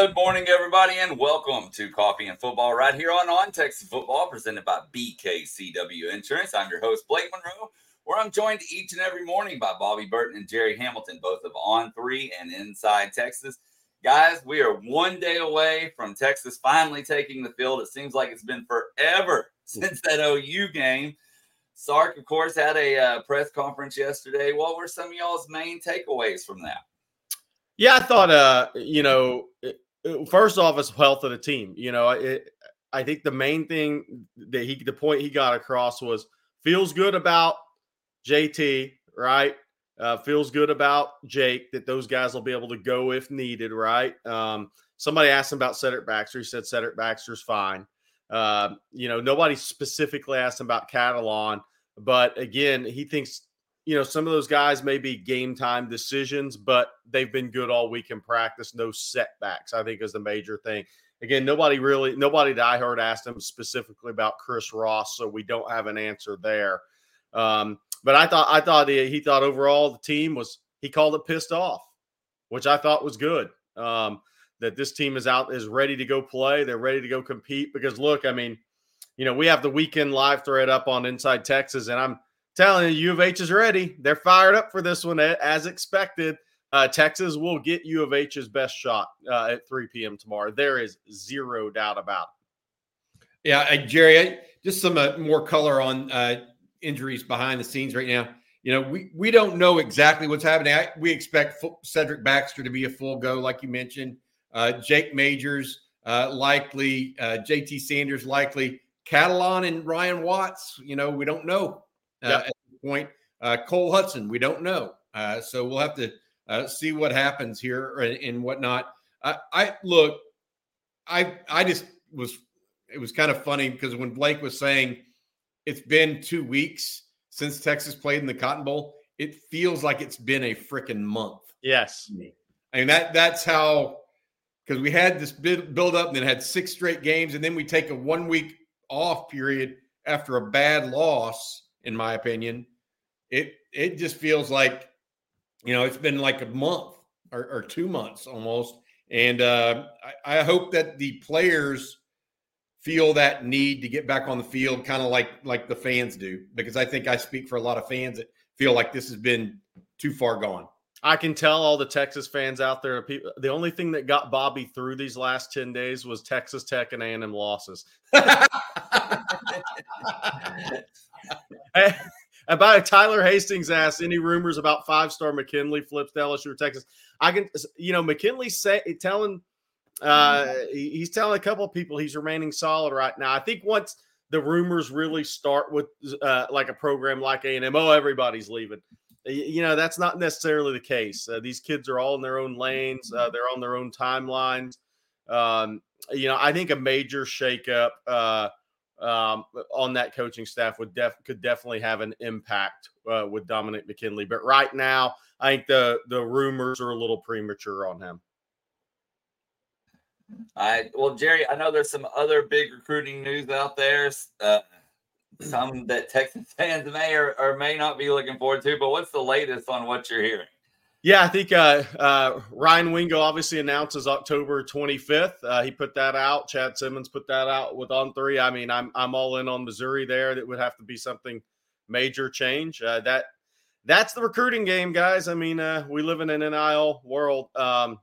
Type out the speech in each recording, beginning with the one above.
Good morning, everybody, and welcome to Coffee and Football right here on On Texas Football, presented by BKCW Insurance. I'm your host, Blake Monroe, where I'm joined each and every morning by Bobby Burton and Jerry Hamilton, both of On Three and Inside Texas. Guys, we are one day away from Texas finally taking the field. It seems like it's been forever since that OU game. Sark, of course, had a uh, press conference yesterday. What were some of y'all's main takeaways from that? Yeah, I thought, uh, you know, first off, it's health of the team. You know, it, I think the main thing that he, the point he got across was feels good about JT, right? Uh, feels good about Jake that those guys will be able to go if needed, right? Um, somebody asked him about Cedric Baxter. He said Cedric Baxter's fine. Uh, you know, nobody specifically asked him about Catalon, but again, he thinks you know, some of those guys may be game time decisions, but they've been good all week in practice. No setbacks, I think, is the major thing. Again, nobody really, nobody that I heard asked him specifically about Chris Ross, so we don't have an answer there. Um, but I thought, I thought he, he, thought overall the team was he called it pissed off, which I thought was good. Um, that this team is out is ready to go play. They're ready to go compete because look, I mean, you know, we have the weekend live thread up on Inside Texas, and I'm telling you, U of H is ready. They're fired up for this one as expected. Uh, Texas will get U of H's best shot uh, at 3 p.m. tomorrow. There is zero doubt about it. Yeah, uh, Jerry, just some uh, more color on uh, injuries behind the scenes right now. You know, we, we don't know exactly what's happening. I, we expect Cedric Baxter to be a full go, like you mentioned. Uh, Jake Majors likely, JT Sanders likely, Catalon and Ryan Watts. You know, we don't know yep. at this point. Uh, Cole Hutson, we don't know. Uh, so we'll have to see what happens here and, and whatnot. I look, I I just was it was kind of funny because when Blake was saying it's been two weeks since Texas played in the Cotton Bowl, it feels like it's been a freaking month. Yes. I mean that that's how because we had this build up and then had six straight games, and then we take a one week off period after a bad loss in my opinion. It it just feels like, you know, it's been like a month or, or two months almost. And uh, I, I hope that the players feel that need to get back on the field, kind of like like the fans do, because I think I speak for a lot of fans that feel like this has been too far gone. I can tell all the Texas fans out there. People, the only thing that got Bobby through these last ten days was Texas Tech and A and M losses. about Tyler Hastings asked any rumors about five star McKinley flips to LSU or Texas. I can, you know, McKinley say telling, uh, he's telling a couple of people he's remaining solid right now. I think once the rumors really start with uh, like a program like A and M, oh, everybody's leaving. You know, that's not necessarily the case. Uh, these kids are all in their own lanes. Uh, they're on their own timelines. Um, you know, I think a major shakeup. Uh, um, on that coaching staff would def- could definitely have an impact uh, with Dominic McKinley. But right now, I think the the rumors are a little premature on him. All right. Well, Jerry, I know there's some other big recruiting news out there. Uh, some that Texas fans may or, or may not be looking forward to. But what's the latest on what you're hearing? Yeah, I think uh, uh, Ryan Wingo obviously announces October 25th. Uh, he put that out. Chad Simmons put that out with on three. I mean, I'm I'm all in on Missouri there. That would have to be something major change. Uh, that that's the recruiting game, guys. I mean, uh, we live in an NIL world. Um,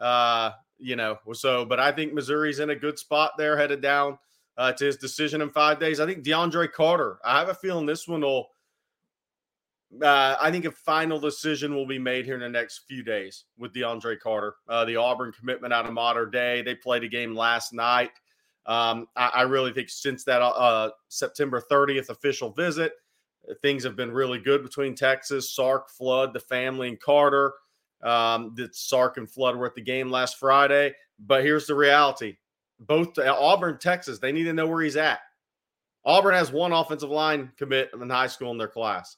uh, you know, so but I think Missouri's in a good spot there, headed down to his decision in five days. I think DeAndre Carter. I have a feeling this one will uh, I think a final decision will be made here in the next few days with DeAndre Carter. Uh, the Auburn commitment out of modern day. They played a game last night. Um, I, I, really think since that uh, September 30th official visit, things have been really good between Texas, Sark, Flood, the family, and Carter. Um, that Sark and Flood were at the game last Friday. But here's the reality: both uh, Auburn, Texas, they need to know where he's at. Auburn has one offensive line commit in high school in their class.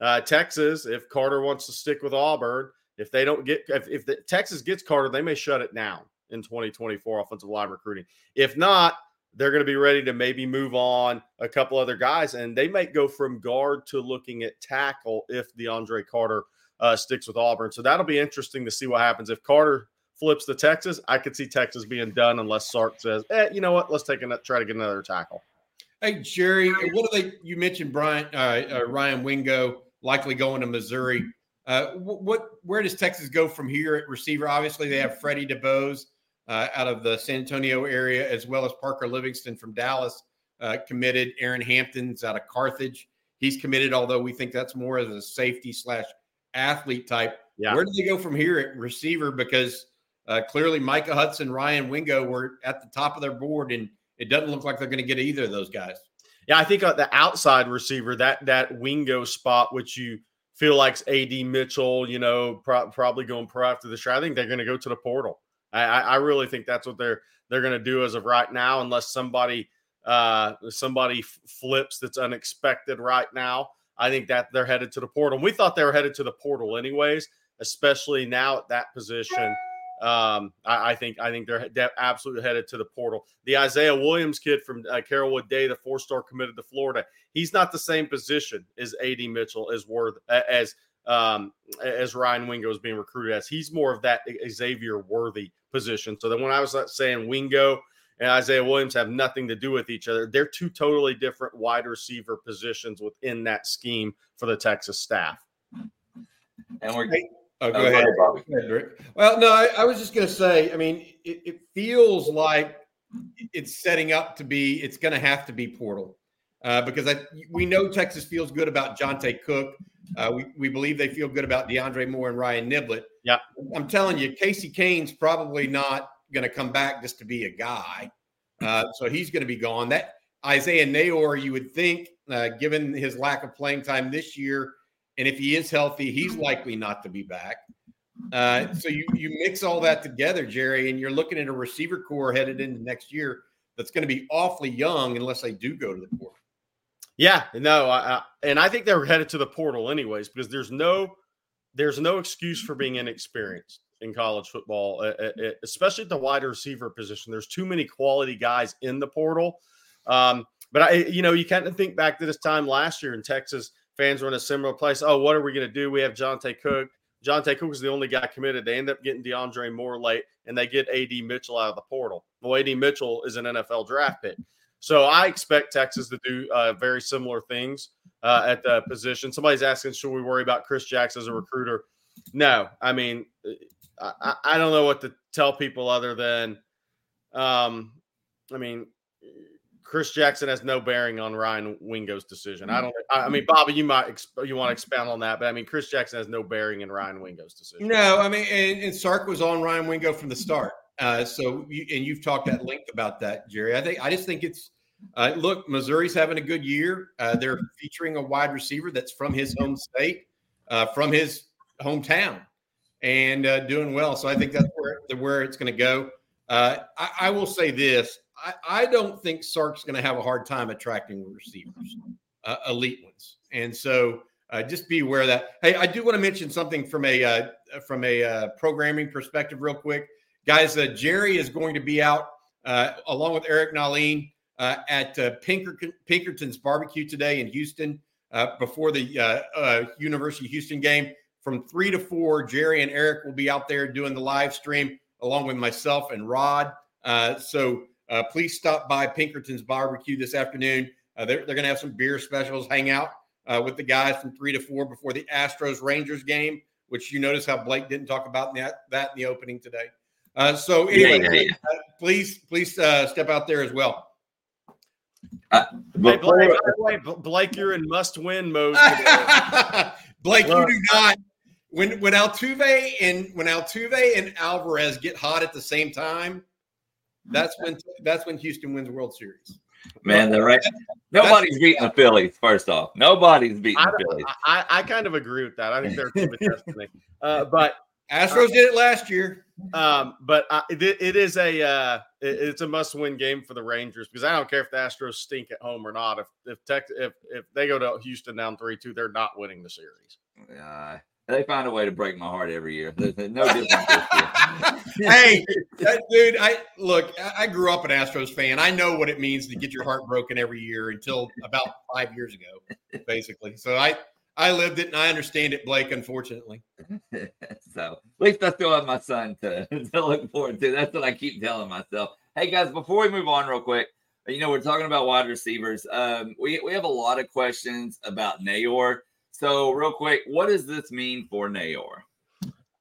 Uh, Texas, if Carter wants to stick with Auburn, if they don't get, if, if the, Texas gets Carter, they may shut it down in 2024 offensive line recruiting. If not, they're going to be ready to maybe move on a couple other guys, and they might go from guard to looking at tackle if DeAndre Carter uh, sticks with Auburn. So that'll be interesting to see what happens if Carter flips to Texas, I could see Texas being done unless Sark says, eh, you know what, let's take a try to get another tackle. Hey Jerry, what do they? You mentioned Brian uh, uh, Ryan Wingo likely going to Missouri. Uh, what where does Texas go from here at receiver? Obviously, they have Freddie DeBose uh, out of the San Antonio area, as well as Parker Livingston from Dallas uh, committed. Aaron Hampton's out of Carthage. He's committed, although we think that's more as a safety slash athlete type. Yeah. Where do they go from here at receiver? Because uh, clearly Micah Hudson, Ryan Wingo were at the top of their board, and it doesn't look like they're going to get either of those guys. Yeah, I think uh, the outside receiver, that that Wingo spot, which you feel like AD Mitchell, you know, pro- probably going pro after the show. I think they're going to go to the portal. I, I really think that's what they're they're going to do as of right now, unless somebody uh, somebody flips that's unexpected right now. I think that they're headed to the portal. We thought they were headed to the portal anyways, especially now at that position. Um, I, I, think I think they're de- absolutely headed to the portal. The Isaiah Williams kid from uh, Carrollwood Day, the four star committed to Florida, he's not the same position as AD Mitchell as worth as um, as Ryan Wingo is being recruited as. He's more of that Xavier Worthy position. So then when I was uh, saying Wingo and Isaiah Williams have nothing to do with each other, they're two totally different wide receiver positions within that scheme for the Texas staff. And we're Oh, go, ahead. Bobby. Well, no, I, I was just going to say. I mean, it, it, feels like it's setting up to be. It's going to have to be portal uh, because I, we know Texas feels good about Johntay Cook. Uh, we, we believe they feel good about DeAndre Moore and Ryan Niblett. Yeah, I'm telling you, Casey Cain's probably not going to come back just to be a guy. Uh, so he's going to be gone. That Isaiah Neyor, you would think, uh, given his lack of playing time this year and if he is healthy, he's likely not to be back. Uh, so you you mix all that together, Jerry, and you're looking at a receiver corps headed into next year that's going to be awfully young unless they do go to the portal. Yeah, no, I, I, and I think they're headed to the portal anyways because there's no there's no excuse for being inexperienced in college football, especially at the wide receiver position. There's too many quality guys in the portal. Um, but I, you know, you kind of think back to this time last year in Texas fans were in a similar place. Oh, what are we going to do? We have Johntay Cook. Johntay Cook was the only guy committed. They end up getting DeAndre Moore late, and they get AD Mitchell out of the portal. Well, AD Mitchell is an NFL draft pick. So I expect Texas to do uh, very similar things uh, at the position. Somebody's asking, should we worry about Chris Jackson as a recruiter? No. I mean, I, I don't know what to tell people other than, um, I mean, Chris Jackson has no bearing on Ryan Wingo's decision. I mm. don't. I mean, Bobby, you might exp- you want to expound on that, but I mean, Chris Jackson has no bearing in Ryan Wingo's decision. No, I mean, and, and Sark was on Ryan Wingo from the start. Uh, so, you, and you've talked at length about that, Jerry. I think I just think it's uh, look, Missouri's having a good year. Uh, they're featuring a wide receiver that's from his home state, uh, from his hometown, and uh, doing well. So I think that's where where it's going to go. Uh, I, I will say this: I, I don't think Sark's going to have a hard time attracting receivers, uh, elite ones. And so uh, just be aware of that. Hey, I do want to mention something from a uh, from a uh, programming perspective, real quick, guys. Uh, Jerry is going to be out along with Eric Nahlin at Pinkerton, Pinkerton's Barbecue today in Houston before the University of Houston game from three to four. Jerry and Eric will be out there doing the live stream along with myself and Rod. so uh, please stop by Pinkerton's Barbecue this afternoon. Uh, they're they're going to have some beer specials, hang out uh, with the guys from three to four before the Astros Rangers game, which you notice how Blake didn't talk about that, that in the opening today. Uh, so anyway, yeah, yeah, yeah. Uh, please please uh, step out there as well. Uh, hey, Blake, way, Blake, you're in must-win mode. Blake, you do not. When when Altuve and when Altuve and Alvarez get hot at the same time, that's when that's when Houston wins World Series. Man, they're right. Nobody's beating the Phillies. First off, nobody's beating I, the Phillies. I, I kind of agree with that. I think they're team of destiny. Uh, but Astros uh, did it last year. Um, but uh, it, it is a uh, it, it's a must win game for the Rangers because I don't care if the Astros stink at home or not. If if Tech, if if they go to Houston down three two, they're not winning the series. Yeah, they find a way to break my heart every year. There's no difference. hey, dude, I look. I grew up an Astros fan. I know what it means to get your heart broken every year until about five years ago, basically. So I, I lived it and I understand it, Blake. Unfortunately, so at least I still have my son to, to look forward to. That's what I keep telling myself. Hey guys, before we move on, real quick, you know we're talking about wide receivers. Um, we we have a lot of questions about Neyor. So real quick, what does this mean for Neyor?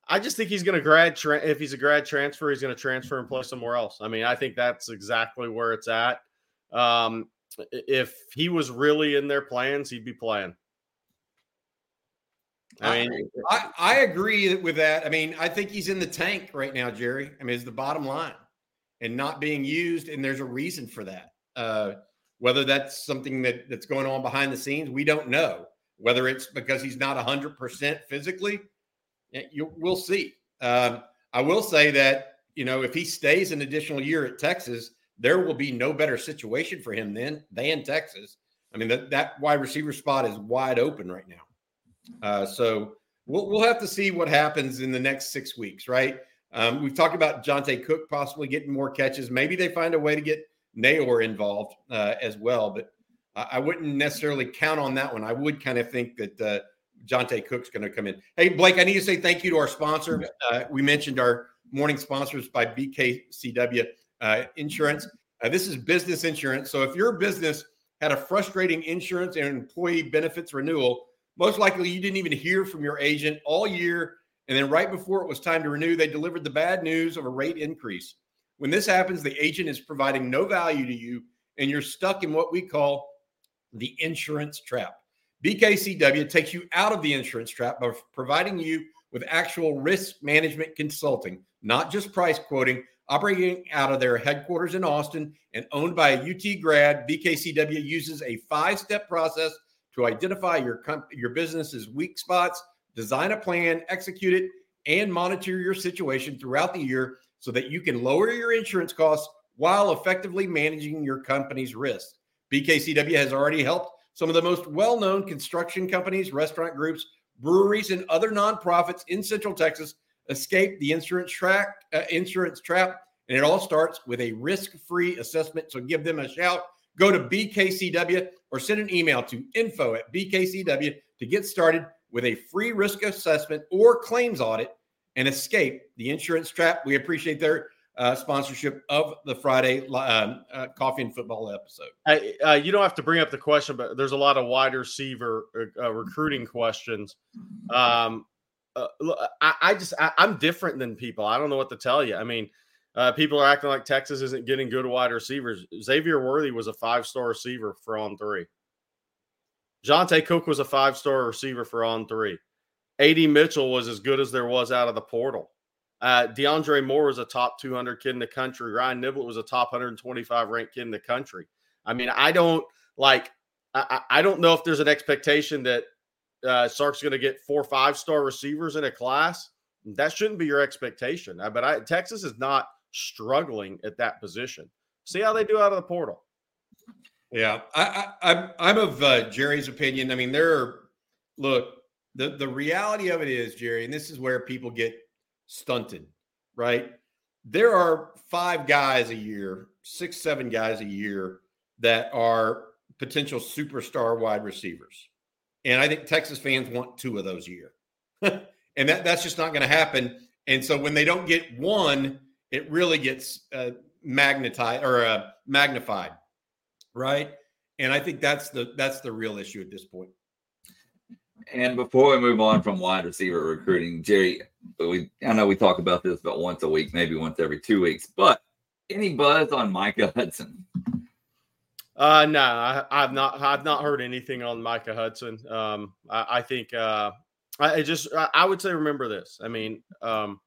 I just think he's going to grad. Tra- if he's a grad transfer, he's going to transfer and play somewhere else. I mean, I think that's exactly where it's at. Um, if he was really in their plans, he'd be playing. I mean, I, I agree with that. I mean, I think he's in the tank right now, Jerry. I mean, it's the bottom line and not being used, and there's a reason for that. Uh, whether that's something that, that's going on behind the scenes, we don't know. Whether it's because he's not 100% physically, you, we'll see. Um, I will say that, you know, if he stays an additional year at Texas, there will be no better situation for him then than Texas. I mean, that, that wide receiver spot is wide open right now. Uh, so we'll, we'll have to see what happens in the next six weeks, right? Um, we've talked about Johntay Cook possibly getting more catches. Maybe they find a way to get Neyor involved uh, as well, but I, I, wouldn't necessarily count on that one. I would kind of think that uh, Johntay Cook's going to come in. Hey, Blake, I need to say thank you to our sponsor. Uh, we mentioned our morning sponsors by BKCW uh, Insurance. Uh, this is business insurance. So if your business had a frustrating insurance and employee benefits renewal, most likely you didn't even hear from your agent all year. And then right before it was time to renew, they delivered the bad news of a rate increase. When this happens, the agent is providing no value to you, and you're stuck in what we call the insurance trap. BKCW takes you out of the insurance trap by providing you with actual risk management consulting, not just price quoting, operating out of their headquarters in Austin and owned by a UT grad. BKCW uses a five step process to identify your comp- your business's weak spots, design a plan, execute it, and monitor your situation throughout the year so that you can lower your insurance costs while effectively managing your company's risk. BKCW has already helped some of the most well-known construction companies, restaurant groups, breweries, and other nonprofits in Central Texas escape the insurance track uh, insurance trap. And it all starts with a risk-free assessment. So give them a shout. Go to BKCW or send an email to info at BKCW to get started with a free risk assessment or claims audit and escape the insurance trap. We appreciate their uh, sponsorship of the Friday um, uh, Coffee and Football episode. uh, you don't have to bring up the question, but there's a lot of wide receiver uh, uh, recruiting questions. Um, uh, I, I, just I, am different than people. I don't know what to tell you. I mean, people are acting like Texas isn't getting good wide receivers. Xavier Worthy was a five star receiver for on three. Johntay Cook was a five star receiver for on three. AD Mitchell was as good as there was out of the portal. Uh, DeAndre Moore was a top 200 kid in the country. Ryan Niblett was a top 125 ranked kid in the country. I mean, I don't like, I, I don't know if there's an expectation that uh, Sark's going to get four five star receivers in a class. That shouldn't be your expectation. Uh, but I, Texas is not struggling at that position. See how they do out of the portal. Yeah, I, I, I'm I'm of uh, Jerry's opinion. I mean, there are look the the reality of it is, Jerry, and this is where people get stunted, right? There are five guys a year, six, seven guys a year that are potential superstar wide receivers. And I think Texas fans want two of those a year. and that, that's just not going to happen. And so when they don't get one, it really gets uh, magnetized or uh, magnified, right? And I think that's the that's the real issue at this point. And before we move on from wide receiver recruiting, Jerry, we I know we talk about this about once a week, maybe once every two weeks, but any buzz on Micah Hudson? Uh, no, I, have not. I've not heard anything on Micah Hudson. Um, I, I think uh, I just I, I would say remember this. I mean, um,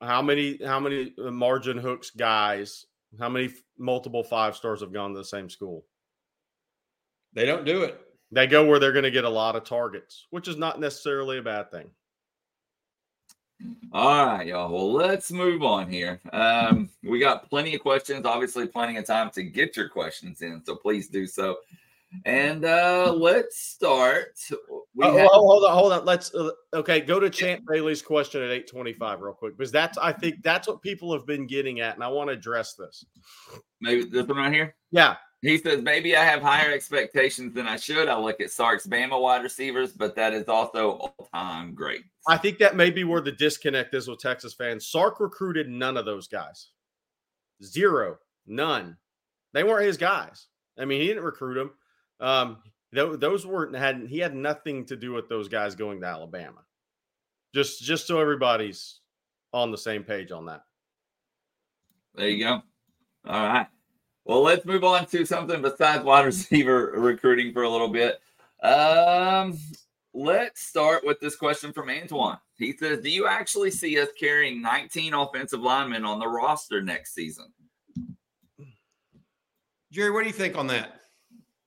how many how many margin hooks guys? How many multiple five stars have gone to the same school? They don't do it. They go where they're going to get a lot of targets, which is not necessarily a bad thing. All right, y'all. Well, let's move on here. Um, we got plenty of questions, obviously, plenty of time to get your questions in. So please do so. And uh let's start. We oh, have- hold on, hold on. Let's uh, okay. Go to Champ Bailey's question at eight twenty-five, real quick, because that's I think that's what people have been getting at, and I want to address this. Maybe this one right here. Yeah, He says maybe I have higher expectations than I should. I look at Sark's Bama wide receivers, but that is also all time great. I think that may be where the disconnect is with Texas fans. Sark recruited none of those guys. Zero, none. They weren't his guys. I mean, he didn't recruit them. Um, those weren't had he had nothing to do with those guys going to Alabama. Just just so everybody's on the same page on that. There you go. All right. Well, let's move on to something besides wide receiver recruiting for a little bit. Um, let's start with this question from Antoine. He says, Do you actually see us carrying 19 offensive linemen on the roster next season? Jerry, what do you think on that?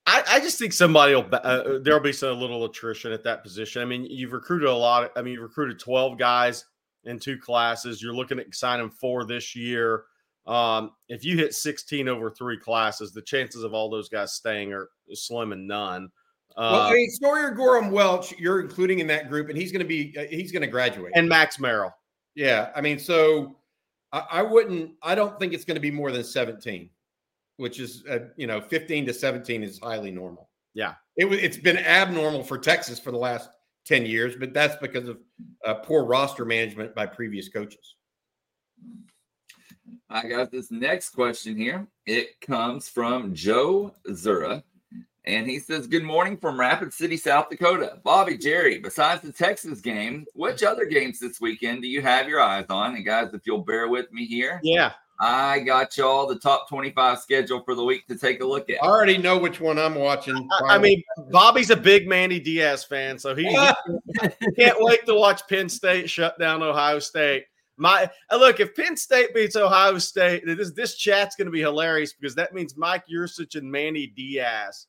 I, I just think somebody will, uh, there'll be some little attrition at that position. I mean, you've recruited a lot. Of, I mean, you've recruited 12 guys in two classes. You're looking at signing four this year. Um, if you hit 16 over three classes, the chances of all those guys staying are slim and none. Uh, well, I mean, Sawyer Goram Welch, you're including in that group, and he's going to be uh, he's going to graduate. And Max Merrill. Yeah, I mean, so I, I wouldn't. I don't think it's going to be more than 17, which is uh, you know 15 to 17 is highly normal. Yeah, it it's been abnormal for Texas for the last 10 years, but that's because of uh, poor roster management by previous coaches. I got this next question here. It comes from Joe Zura. And he says, Good morning from Rapid City, South Dakota. Bobby, Jerry, besides the Texas game, which other games this weekend do you have your eyes on? And guys, if you'll bear with me here. Yeah. I got y'all the top 25 schedule for the week to take a look at. I already know which one I'm watching. I, I mean, Bobby's a big Manny Diaz fan, so he, he can't wait to watch Penn State shut down Ohio State. My look, if Penn State beats Ohio State, this this chat's going to be hilarious because that means Mike Yurcich and Manny Diaz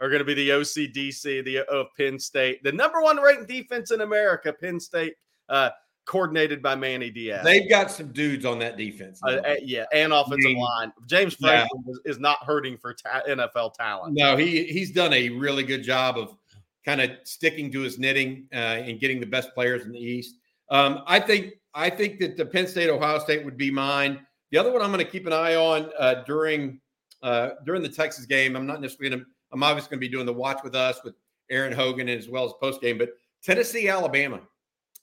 are going to be the OCDC the of Penn State, the number one ranked defense in America. Penn State, uh, coordinated by Manny Diaz. They've got some dudes on that defense. Uh, uh, yeah, and offensive James, line. James Franklin yeah. is, is, not hurting for ta- NFL talent. No, he he's done a really good job of kind of sticking to his knitting uh, and getting the best players in the East. Um, I think I think that the Penn State Ohio State would be mine. The other one I'm going to keep an eye on uh, during uh, during the Texas game. I'm not necessarily going to. I'm obviously going to be doing the watch with us with Aaron Hogan as well as post game. But Tennessee Alabama,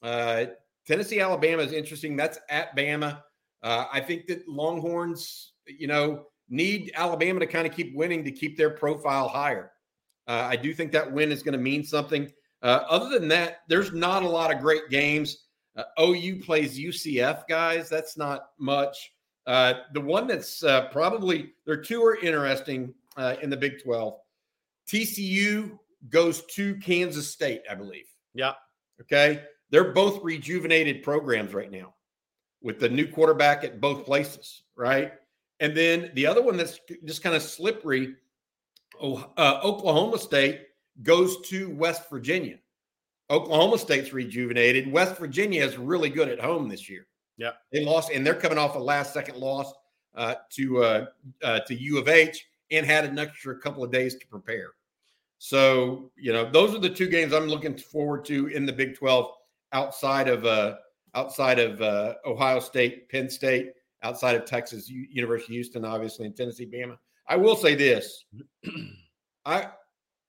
uh, Tennessee Alabama is interesting. That's at Bama. Uh, I think that Longhorns, you know, need Alabama to kind of keep winning to keep their profile higher. Uh, I do think that win is going to mean something. Uh, other than that, there's not a lot of great games. Uh, OU plays UCF, guys. That's not much. Uh, the one that's uh, probably there two are interesting uh, in the Big 12. TCU goes to Kansas State, I believe. Yeah. Okay. They're both rejuvenated programs right now with the new quarterback at both places, right? And then the other one that's just kind of slippery, oh, uh, Oklahoma State goes to West Virginia. Oklahoma State's rejuvenated. West Virginia is really good at home this year. Yeah, they lost, and they're coming off a last second loss uh, to uh, uh, to U of H, and had an extra couple of days to prepare. So you know, those are the two games I'm looking forward to in the Big Twelve, outside of uh, outside of uh, Ohio State, Penn State, outside of Texas, U- University of Houston, obviously, and Tennessee, Bama. I will say this, I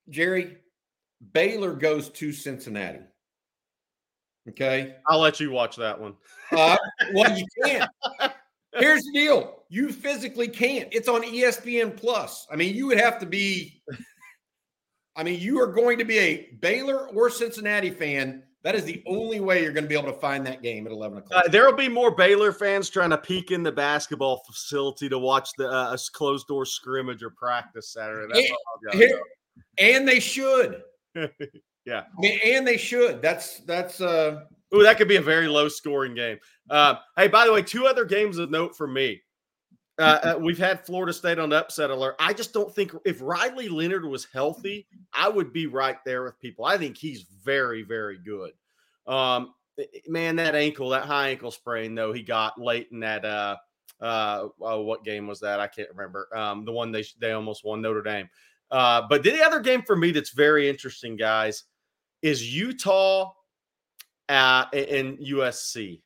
Jerry, Baylor goes to Cincinnati. Okay. I'll let you watch that one. uh, well, you can't. Here's the deal you physically can't. It's on ESPN Plus. I mean, you would have to be, I mean, you are going to be a Baylor or Cincinnati fan. That is the only way you're going to be able to find that game at 11 o'clock. Uh, there will be more Baylor fans trying to peek in the basketball facility to watch the uh, closed door scrimmage or practice Saturday. That's and, here, and they should. yeah. I mean, and they should. That's that's uh Oh, that could be a very low scoring game. Uh, hey, by the way, two other games of note for me. Uh, uh, we've had Florida State on the upset alert. I just don't think if Riley Leonard was healthy, I would be right there with people. I think he's very, very good. Um, man, that ankle, that high ankle sprain, though, he got late in that. Uh, uh, oh, what game was that? I can't remember. Um, the one they they almost won Notre Dame. Uh, but the other game for me that's very interesting, guys, is Utah uh, and USC.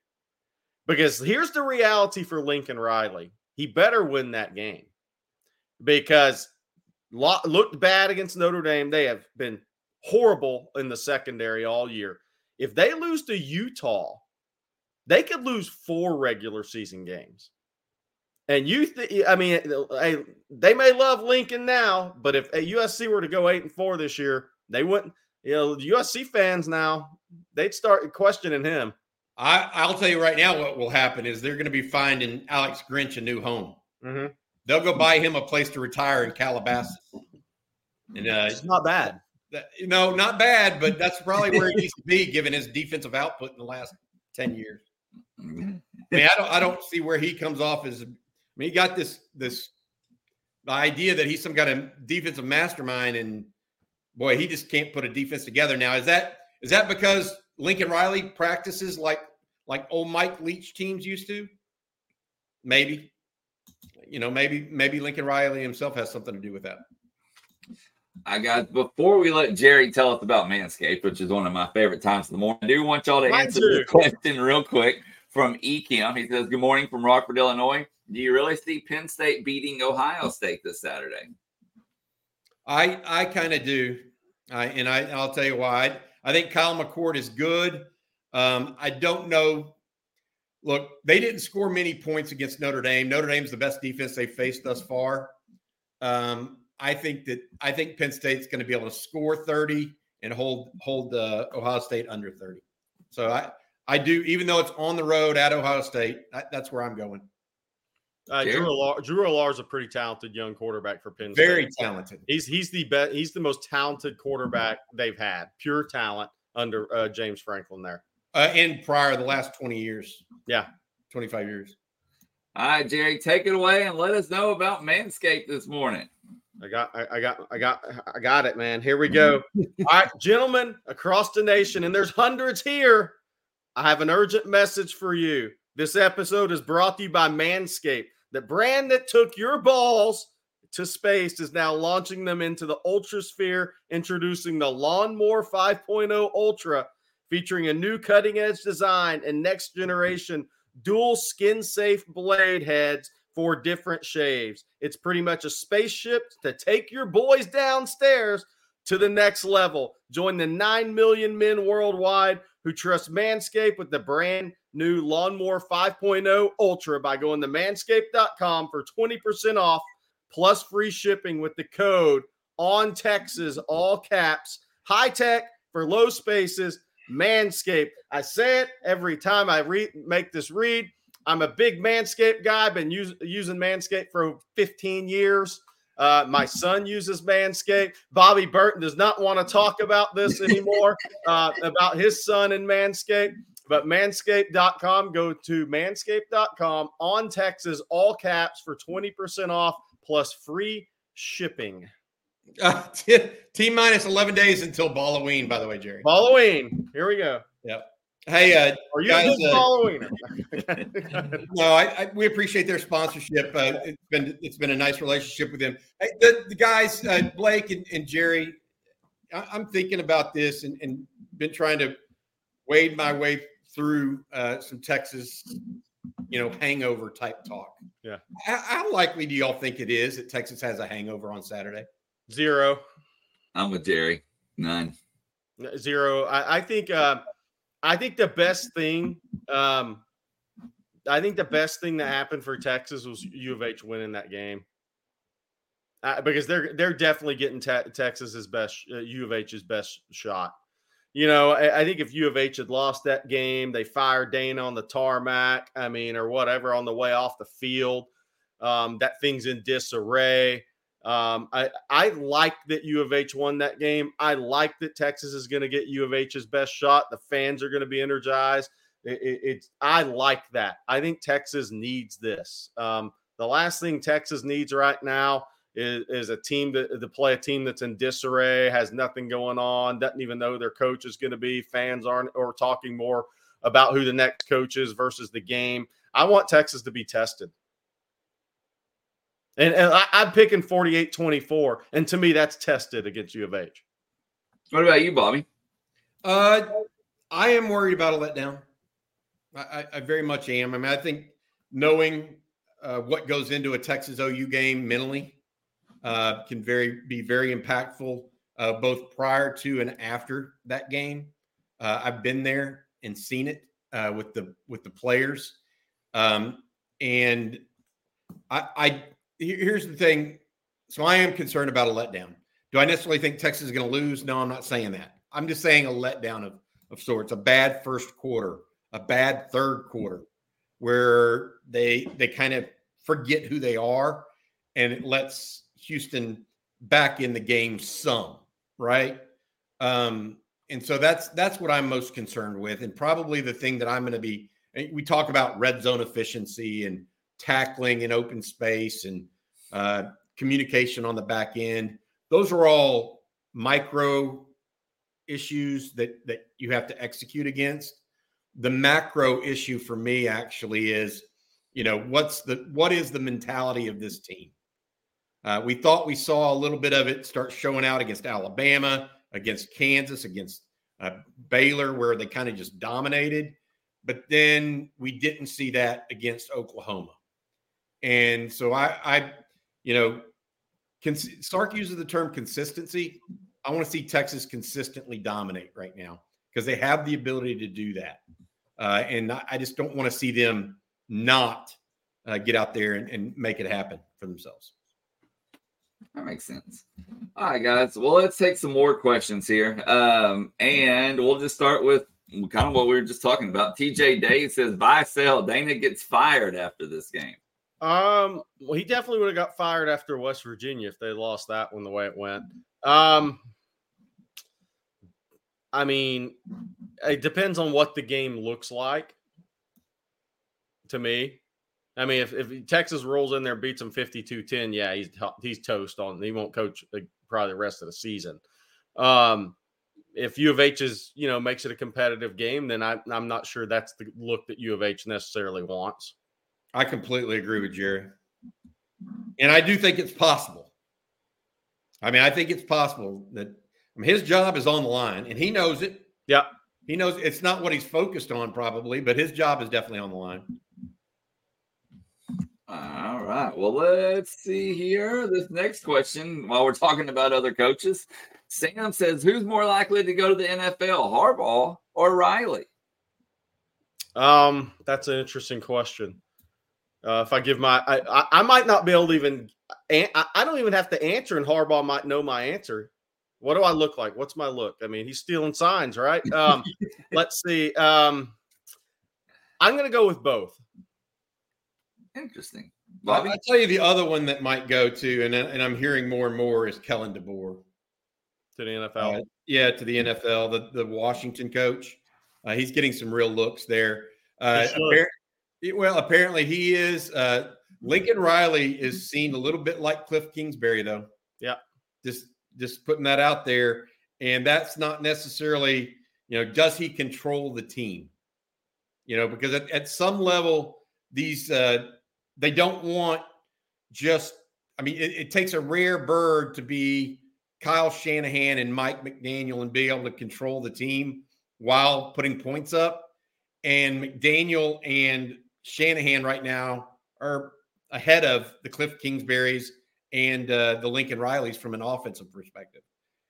Because here's the reality for Lincoln Riley he better win that game because looked bad against Notre Dame. They have been horrible in the secondary all year. If they lose to Utah, they could lose four regular season games. And you, th- I mean, they may love Lincoln now, but if USC were to go eight and four this year, they wouldn't. You know, the USC fans now they'd start questioning him. I, I'll tell you right now, what will happen is they're going to be finding Alex Grinch a new home. Mm-hmm. They'll go buy him a place to retire in Calabasas. And uh, it's not bad. That, you know, not bad, but that's probably where he needs to be given his defensive output in the last 10 years. I mean, I don't I don't see where he comes off as I mean, he got this this the idea that he's some kind of defensive mastermind, and boy, he just can't put a defense together. Now, is that is that because Lincoln Riley practices like like old Mike Leach teams used to? Maybe. You know, maybe maybe Lincoln Riley himself has something to do with that. I got before we let Jerry tell us about Manscaped, which is one of my favorite times of the morning. I do want y'all to Mine answer too. this question real quick from Ekim. He says, Good morning from Rockford, Illinois. Do you really see Penn State beating Ohio State this Saturday? I I kind of do. I, and I, I'll tell you why. I, I think Kyle McCord is good. Um, I don't know. Look, they didn't score many points against Notre Dame. Notre Dame's the best defense they've faced thus far. Um, I think that I think Penn State's going to be able to score 30 and hold hold uh, Ohio State under 30. So I I do even though it's on the road at Ohio State, I, that's where I'm going. Uh, Drew Allar, Drew Allar is a pretty talented young quarterback for Penn State. Very talented. He's he's the best. He's the most talented quarterback they've had. Pure talent under uh, James Franklin there. Uh, and prior the last 20 years. Yeah, 25 years. All right, Jerry, take it away and let us know about Manscaped this morning. I got, I, I got, I got, I got it, man. Here we go. All right, gentlemen across the nation, and there's hundreds here. I have an urgent message for you. This episode is brought to you by Manscaped. The brand that took your balls to space is now launching them into the ultrasphere, introducing the Lawnmower 5.0 Ultra, featuring a new cutting edge design and next generation dual skin safe blade heads for different shaves. It's pretty much a spaceship to take your boys downstairs to the next level. Join the 9 million men worldwide who trust Manscaped with the brand new Lawnmower 5.0 Ultra by going to manscaped.com for 20% off plus free shipping with the code on Texas, all caps, high tech for low spaces, Manscaped. I say it every time I read, make this read. I'm a big Manscaped guy. I've Been use, using Manscaped for 15 years. Uh, my son uses Manscaped. Bobby Burton does not want to talk about this anymore uh, about his son and Manscaped. But manscaped.com, go to manscaped.com on Texas, all caps for 20% off plus free shipping. Uh, T minus 11 days until Halloween, by the way, Jerry. Halloween. Here we go. Yep. Hey, uh, are you guys, uh, following? no, I, I, we appreciate their sponsorship. Uh, it's been it's been a nice relationship with them. Hey, the, the guys, uh, Blake and, and Jerry, I, am thinking about this and, and, been trying to wade my way through uh, some Texas, you know, hangover type talk. Yeah. How, how likely do y'all think it is that Texas has a hangover on Saturday? Zero. I'm with Jerry. None. Zero. I, I think. Uh, I think the best thing, um, I think the best thing that happened for Texas was U of H winning that game. Uh, because they're they're definitely getting te- Texas's best uh, U of H's best shot. You know, I, I, think if U of H had lost that game, they fired Dana on the tarmac. I mean, or whatever on the way off the field. Um, that thing's in disarray. Um, I I like that U of H won that game. I like that Texas is going to get U of H's best shot. The fans are going to be energized. It, it, it's I like that. I think Texas needs this. Um, the last thing Texas needs right now is, is a team that to play a team that's in disarray, has nothing going on, doesn't even know their coach is going to be. Fans aren't or talking more about who the next coach is versus the game. I want Texas to be tested. And, and I, am picking 48 24. And to me, that's tested against U of H. What about you, Bobby? Uh, I am worried about a letdown. I, I very much am. I mean, I think knowing uh, what goes into a Texas OU game mentally, uh, can very be very impactful, uh, both prior to and after that game. Uh, I've been there and seen it uh, with the with the players, um, and I, I here's the thing. So I am concerned about a letdown. Do I necessarily think Texas is going to lose? No, I'm not saying that. I'm just saying a letdown of of sorts, a bad first quarter, a bad third quarter, where they they kind of forget who they are, and it lets Houston back in the game some, right? Um, and so that's that's what I'm most concerned with, and probably the thing that I'm going to be. We talk about red zone efficiency and tackling in open space and uh, communication on the back end. Those are all micro issues that that you have to execute against. The macro issue for me actually is, you know, what's the what is the mentality of this team? Uh, we thought we saw a little bit of it start showing out against Alabama, against Kansas, against uh, Baylor, where they kind of just dominated. But then we didn't see that against Oklahoma. And so I, I you know, cons- Sark uses the term consistency. I want to see Texas consistently dominate right now because they have the ability to do that. Uh, and I just don't want to see them not uh, get out there and, and make it happen for themselves. That makes sense. All right, guys. Well, let's take some more questions here. Um, and we'll just start with kind of what we were just talking about. TJ Day says, buy, sell. Dana gets fired after this game. Um, well, he definitely would have got fired after West Virginia if they lost that one the way it went. Um, I mean, it depends on what the game looks like to me. I mean, if, if Texas rolls in there, beats them 52-10, yeah, he's he's toast on. He won't coach uh, probably the rest of the season. Um, if U of H is you know makes it a competitive game, then I, I'm not sure that's the look that U of H necessarily wants. I completely agree with Jerry, and I do think it's possible. I mean, I think it's possible that I mean, his job is on the line, and he knows it. Yeah, he knows it's not what he's focused on, probably, but his job is definitely on the line. All right. Well, let's see here. This next question, while we're talking about other coaches, Sam says, "Who's more likely to go to the NFL, Harbaugh or Riley?" Um, that's an interesting question. Uh, if I give my, I, I, I, might not be able to even. I, I don't even have to answer, and Harbaugh might know my answer. What do I look like? What's my look? I mean, he's stealing signs, right? Um, let's see. Um, I'm going to go with both. Interesting. Bobby? I'll tell you the other one that might go to, and, and I'm hearing more and more is Kalen DeBoer. To the NFL? Uh, yeah, to the NFL, the, the Washington coach. Uh, he's getting some real looks there. Uh, well, apparently he is. Uh, Lincoln Riley is seen a little bit like Cliff Kingsbury, though. Yeah. Just just putting that out there. And that's not necessarily, you know, does he control the team? You know, because at, at some level, these uh, they don't want just, I mean, it, it takes a rare bird to be Kyle Shanahan and Mike McDaniel and be able to control the team while putting points up. And McDaniel and Shanahan right now are ahead of the Cliff Kingsburys and uh, the Lincoln Rileys from an offensive perspective.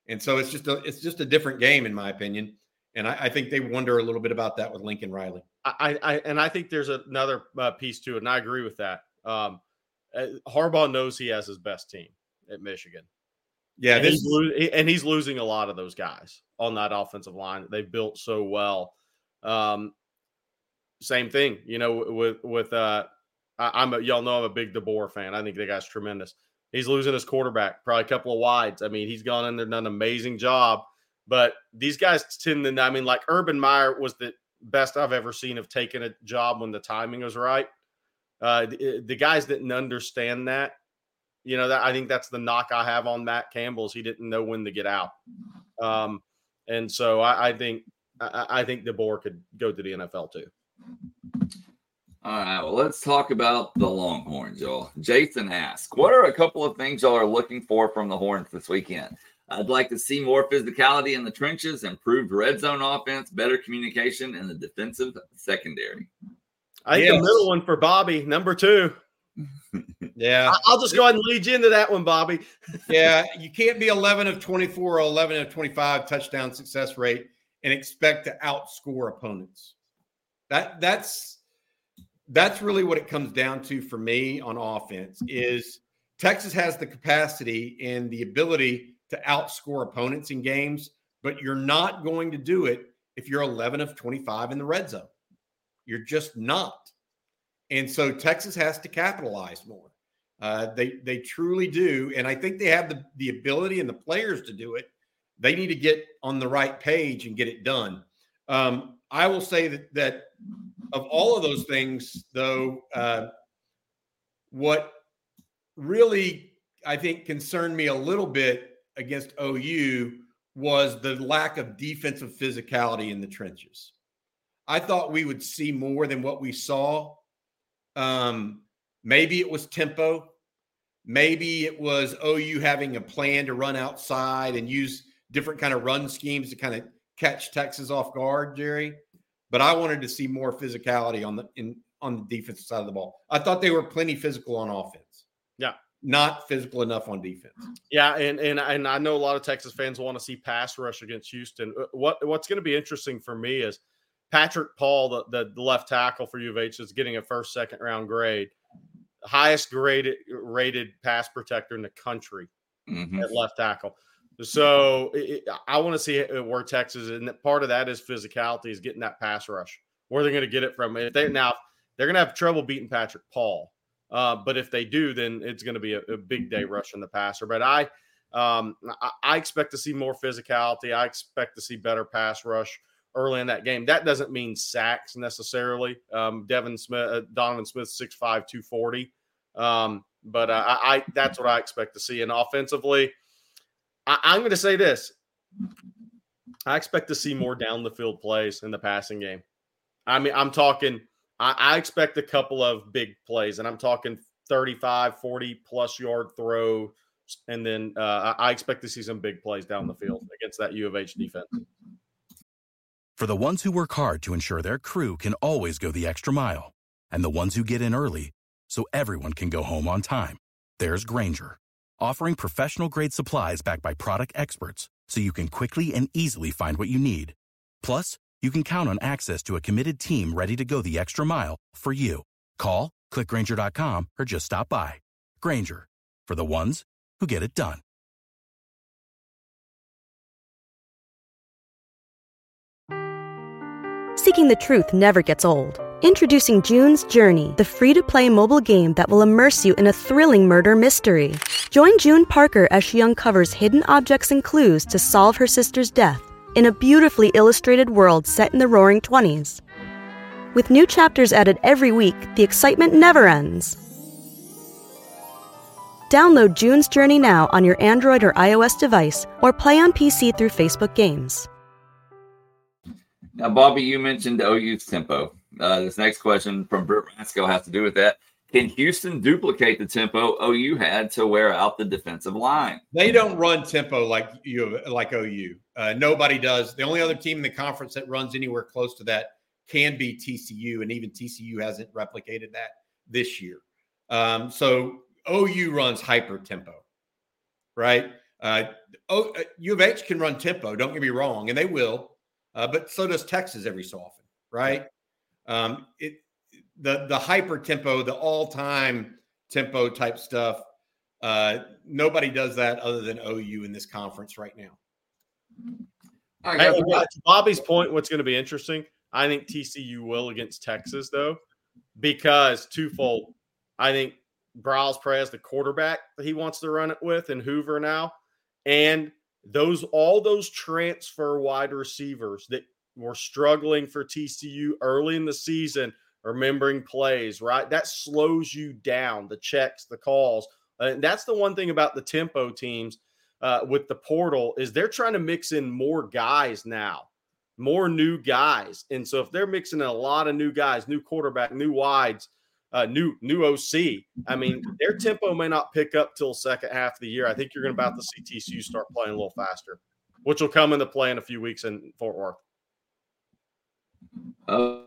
And so it's just a it's just a different game in my opinion. And I, I think they wonder a little bit about that with Lincoln Riley. I, I and I think there's another uh, piece to it, and I agree with that. Um, uh, Harbaugh knows he has his best team at Michigan. Yeah, and, this, he's lo- and he's losing a lot of those guys on that offensive line that they've built so well. Um, same thing, you know, with with uh, I, am a, y'all know I'm a big DeBoer fan. I think the guy's tremendous. He's losing his quarterback, probably a couple of wides. I mean, he's gone in there, done an amazing job. But these guys tend to, I mean, like Urban Meyer was the best I've ever seen of taking a job when the timing was right. Uh, the, the, guys didn't understand that. You know, that I think that's the knock I have on Matt Campbell's. He didn't know when to get out. Um, and so I, I think I, I think DeBoer could go to the NFL too. All right, well, let's talk about the Longhorns, y'all. Jason asks, what are a couple of things y'all are looking for from the Horns this weekend? I'd like to see more physicality in the trenches, improved red zone offense, better communication in the defensive secondary. I think yes. the middle one for Bobby, number two. Yeah. I'll just go ahead and lead you into that one, Bobby. yeah. You can't be 11 of 24 or 11 of 25 touchdown success rate and expect to outscore opponents. That that's that's really what it comes down to for me on offense is Texas has the capacity and the ability to outscore opponents in games, but you're not going to do it if you're 11 of 25 in the red zone. You're just not. And so Texas has to capitalize more. Uh, they they truly do, and I think they have the the ability and the players to do it. They need to get on the right page and get it done. Um, I will say that that of all of those things, though, uh, what really I think concerned me a little bit against OU was the lack of defensive physicality in the trenches. I thought we would see more than what we saw. Um, maybe it was tempo. Maybe it was OU having a plan to run outside and use different kind of run schemes to kind of catch Texas off guard, Jerry. But I wanted to see more physicality on the in on the defensive side of the ball. I thought they were plenty physical on offense. Yeah. Not physical enough on defense. Yeah, and and and I know a lot of Texas fans want to see pass rush against Houston. Uh, what what's going to be interesting for me is Patrick Paul, the, the left tackle for U of H, is getting a first, second round grade, highest graded rated pass protector in the country mm-hmm. at left tackle. So it, I want to see where Texas, and part of that is physicality, is getting that pass rush. Where they're going to get it from? If they now they're going to have trouble beating Patrick Paul, uh, but if they do, then it's going to be a, a, big day rushing the passer. But I, um, I, I expect to see more physicality. I expect to see better pass rush early in that game. That doesn't mean sacks necessarily. Um, Devin Smith, uh, Donovan Smith, 6'5", 240. Um, but uh, I, I, that's what I expect to see. And offensively, I, I'm going to say this: I expect to see more down the field plays in the passing game. I mean, I'm talking. I, I expect a couple of big plays, and I'm talking 35, 40 plus yard throw. And then uh, I expect to see some big plays down the field against that U of H defense. For the ones who work hard to ensure their crew can always go the extra mile, and the ones who get in early so everyone can go home on time, there's Grainger, offering professional grade supplies backed by product experts so you can quickly and easily find what you need. Plus, you can count on access to a committed team ready to go the extra mile for you. Call, clickgrainger.com, or just stop by. Grainger, for the ones who get it done. Seeking the truth never gets old. Introducing June's Journey, the free to play mobile game that will immerse you in a thrilling murder mystery. Join June Parker as she uncovers hidden objects and clues to solve her sister's death in a beautifully illustrated world set in the roaring 20s. With new chapters added every week, the excitement never ends. Download June's Journey now on your Android or iOS device or play on PC through Facebook Games. Now, Bobby, you mentioned OU's tempo. Uh, this next question from Britt Rasco has to do with that. Can Houston duplicate the tempo OU had to wear out the defensive line? They don't run tempo like you like OU. Uh, nobody does. The only other team in the conference that runs anywhere close to that can be TCU, and even TCU hasn't replicated that this year. Um, so OU runs hyper tempo, right? Uh, o, uh, U of H can run tempo. Don't get me wrong, and they will uh, but so does Texas every so often, right? Um, it the the hyper tempo, the all time tempo type stuff. Uh, nobody does that other than OU in this conference right now. Hey, to Bobby's point, what's going to be interesting? I think TCU will against Texas though, because twofold. I think Briles Perez, the quarterback that he wants to run it with, and Hoover now, and those all those transfer wide receivers that were struggling for TCU early in the season, remembering plays, right? That slows you down, the checks, the calls. And that's the one thing about the tempo teams uh, with the portal is they're trying to mix in more guys now, more new guys. And so if they're mixing in a lot of new guys, new quarterback, new wides, uh, new new OC. I mean, their tempo may not pick up till second half of the year. I think you're going to about to see TCU start playing a little faster, which will come into play in a few weeks in Fort Worth. Uh,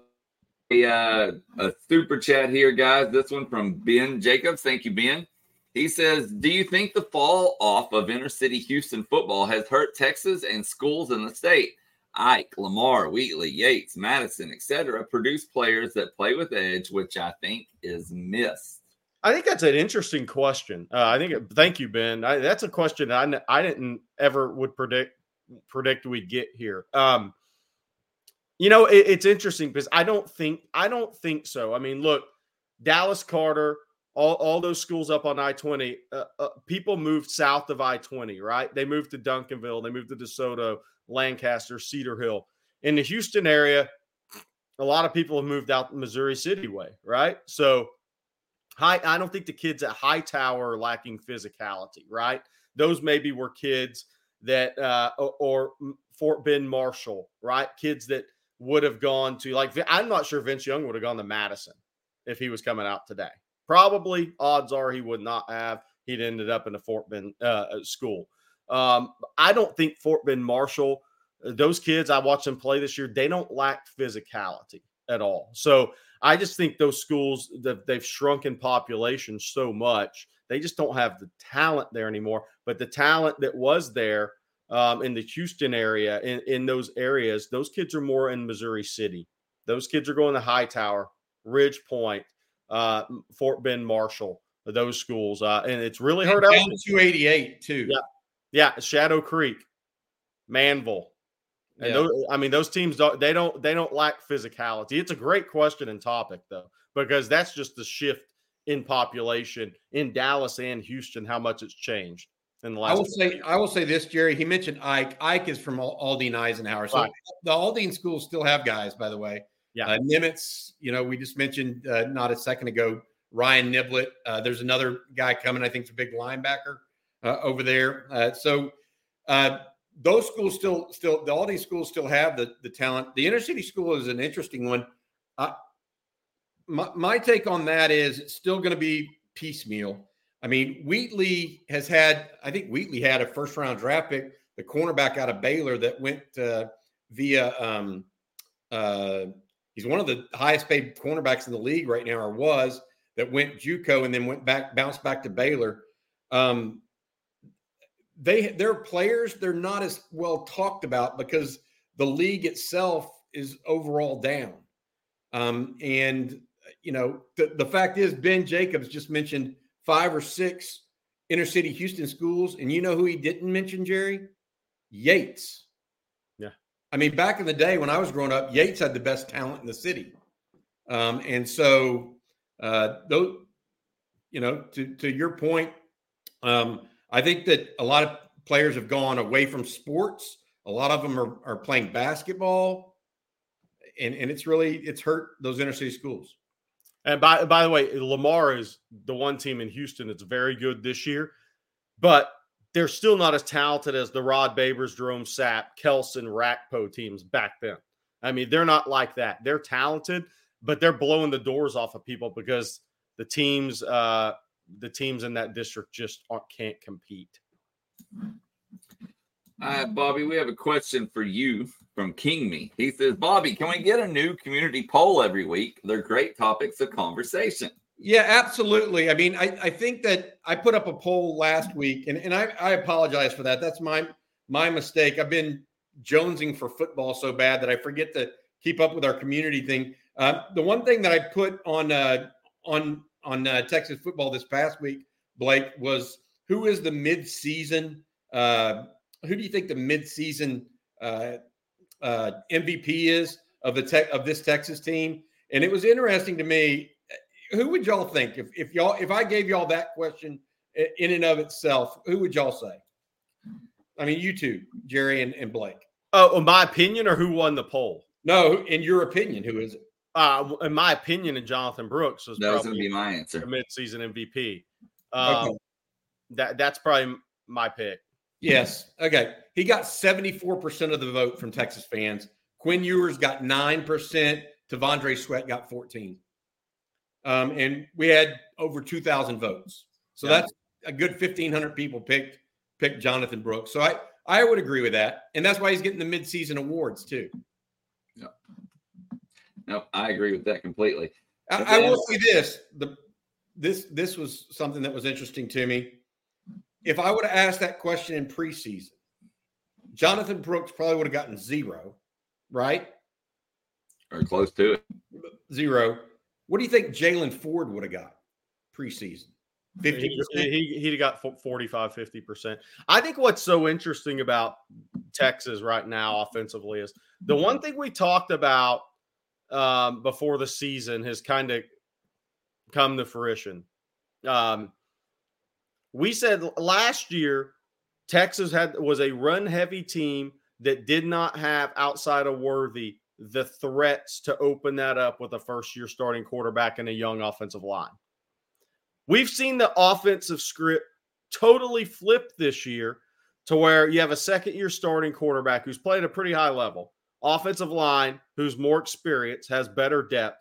a, uh, a super chat here, guys. This one from Ben Jacobs. Thank you, Ben. He says, "Do you think the fall off of inner city Houston football has hurt Texas and schools in the state? Ike, Lamar, Wheatley, Yates, Madison, etc., produce players that play with edge, which I think is missed." I think that's an interesting question. Uh, I think. It, thank you, Ben. I, that's a question I I didn't ever would predict predict we'd get here. Um, you know, it, it's interesting because I don't think I don't think so. I mean, look, Dallas Carter, all, all those schools up on I 20, uh, uh, people moved south of I 20, right? They moved to Duncanville, they moved to DeSoto, Lancaster, Cedar Hill. In the Houston area, a lot of people have moved out Missouri City way, right? So, high, I don't think the kids at Hightower are lacking physicality, right? Those maybe were kids that, uh, or, or Fort Bend Marshall, right? Kids that would have gone to, like, I'm not sure Vince Young would have gone to Madison if he was coming out today. Probably odds are he would not have. He'd ended up in a Fort Bend uh, uh, school. Um, I don't think Fort Bend Marshall, uh, those kids I watched them play this year, they don't lack physicality at all. So I just think those schools that they've shrunk in population so much, they just don't have the talent there anymore. But the talent that was there um, in the Houston area, in, in those areas, those kids are more in Missouri City. Those kids are going to Hightower, Ridge Point, uh, Fort Bend Marshall, those schools, uh, and it's really hurt. Down 288 too. Yeah, yeah. Shadow Creek, Manvel. And yeah. those, I mean, those teams don't they don't they don't lack physicality. It's a great question and topic though, because that's just the shift in population in Dallas and Houston, how much it's changed in the last. I will say, years. I will say this, Jerry. He mentioned Ike. Ike is from Aldine Eisenhower, so right. the Aldine schools still have guys, by the way. Yeah. Uh, Nimitz, you know, we just mentioned uh, not a second ago, Ryan Niblett. Uh, there's another guy coming, I think it's a big linebacker uh, over there. Uh, so uh, those schools still, still, all these schools still have the, the talent. The inner city school is an interesting one. my, my take on that is it's still going to be piecemeal. I mean, Wheatley has had, I think Wheatley had a first round draft pick, the cornerback out of Baylor that went via um, uh, He's one of the highest paid cornerbacks in the league right now, or was that went JUCO and then went back, bounced back to Baylor. Um, they their players they're not as well talked about because the league itself is overall down. Um, and you know the, the fact is Ben Jacobs just mentioned five or six inner city Houston schools, and you know who he didn't mention, Jerry? Yates. Yeah. I mean, back in the day when I was growing up, Yates had the best talent in the city, um, and so uh, those, you know, to to your point, um, I think that a lot of players have gone away from sports. A lot of them are, are playing basketball, and and it's really it's hurt those inner city schools. And by by the way, Lamar is the one team in Houston that's very good this year, but they're still not as talented as the Rod Babers, Jerome Sapp, Kelson, Rakpo teams back then. I mean, they're not like that. They're talented, but they're blowing the doors off of people because the teams, uh, the teams in that district just can't compete. All right, Bobby, we have a question for you from King Me. He says, Bobby, can we get a new community poll every week? They're great topics of conversation. Yeah, absolutely. I mean, I, I think that I put up a poll last week, and, and I, I apologize for that. That's my my mistake. I've been jonesing for football so bad that I forget to keep up with our community thing. Uh, the one thing that I put on uh, on on uh, Texas football this past week, Blake, was who is the midseason? Uh, who do you think the midseason uh, uh, MVP is of the tech of this Texas team? And it was interesting to me who would y'all think if, if y'all if I gave y'all that question in and of itself, who would y'all say? I mean, you two, Jerry and, and Blake. Oh, in my opinion, or who won the poll? No, in your opinion, who is it? Uh, in my opinion, and Jonathan Brooks was that was going to be my answer. Midseason MVP. Um, okay. That that's probably my pick. Yes. Okay. He got seventy four percent of the vote from Texas fans. Quinn Ewers got nine percent. T'Vondre Sweat got fourteen um, and we had over 2,000 votes. So yeah. that's a good 1,500 people picked picked Jonathan Brooks. So I I would agree with that, and that's why he's getting the midseason awards too. Yeah. Nope, I agree with that completely. I, I will say this: the this this was something that was interesting to me. If I would have asked that question in preseason, Jonathan Brooks probably would have gotten zero, right? Or close to it. Zero. What do you think Jalen Ford would have got preseason? 50%? He, he, he'd have got 45, 50%. I think what's so interesting about Texas right now offensively is the one thing we talked about um, before the season has kind of come to fruition. Um, we said last year Texas had was a run heavy team that did not have outside of Worthy the threats to open that up with a first year starting quarterback and a young offensive line. We've seen the offensive script totally flip this year to where you have a second year starting quarterback who's played at a pretty high level, offensive line who's more experienced, has better depth,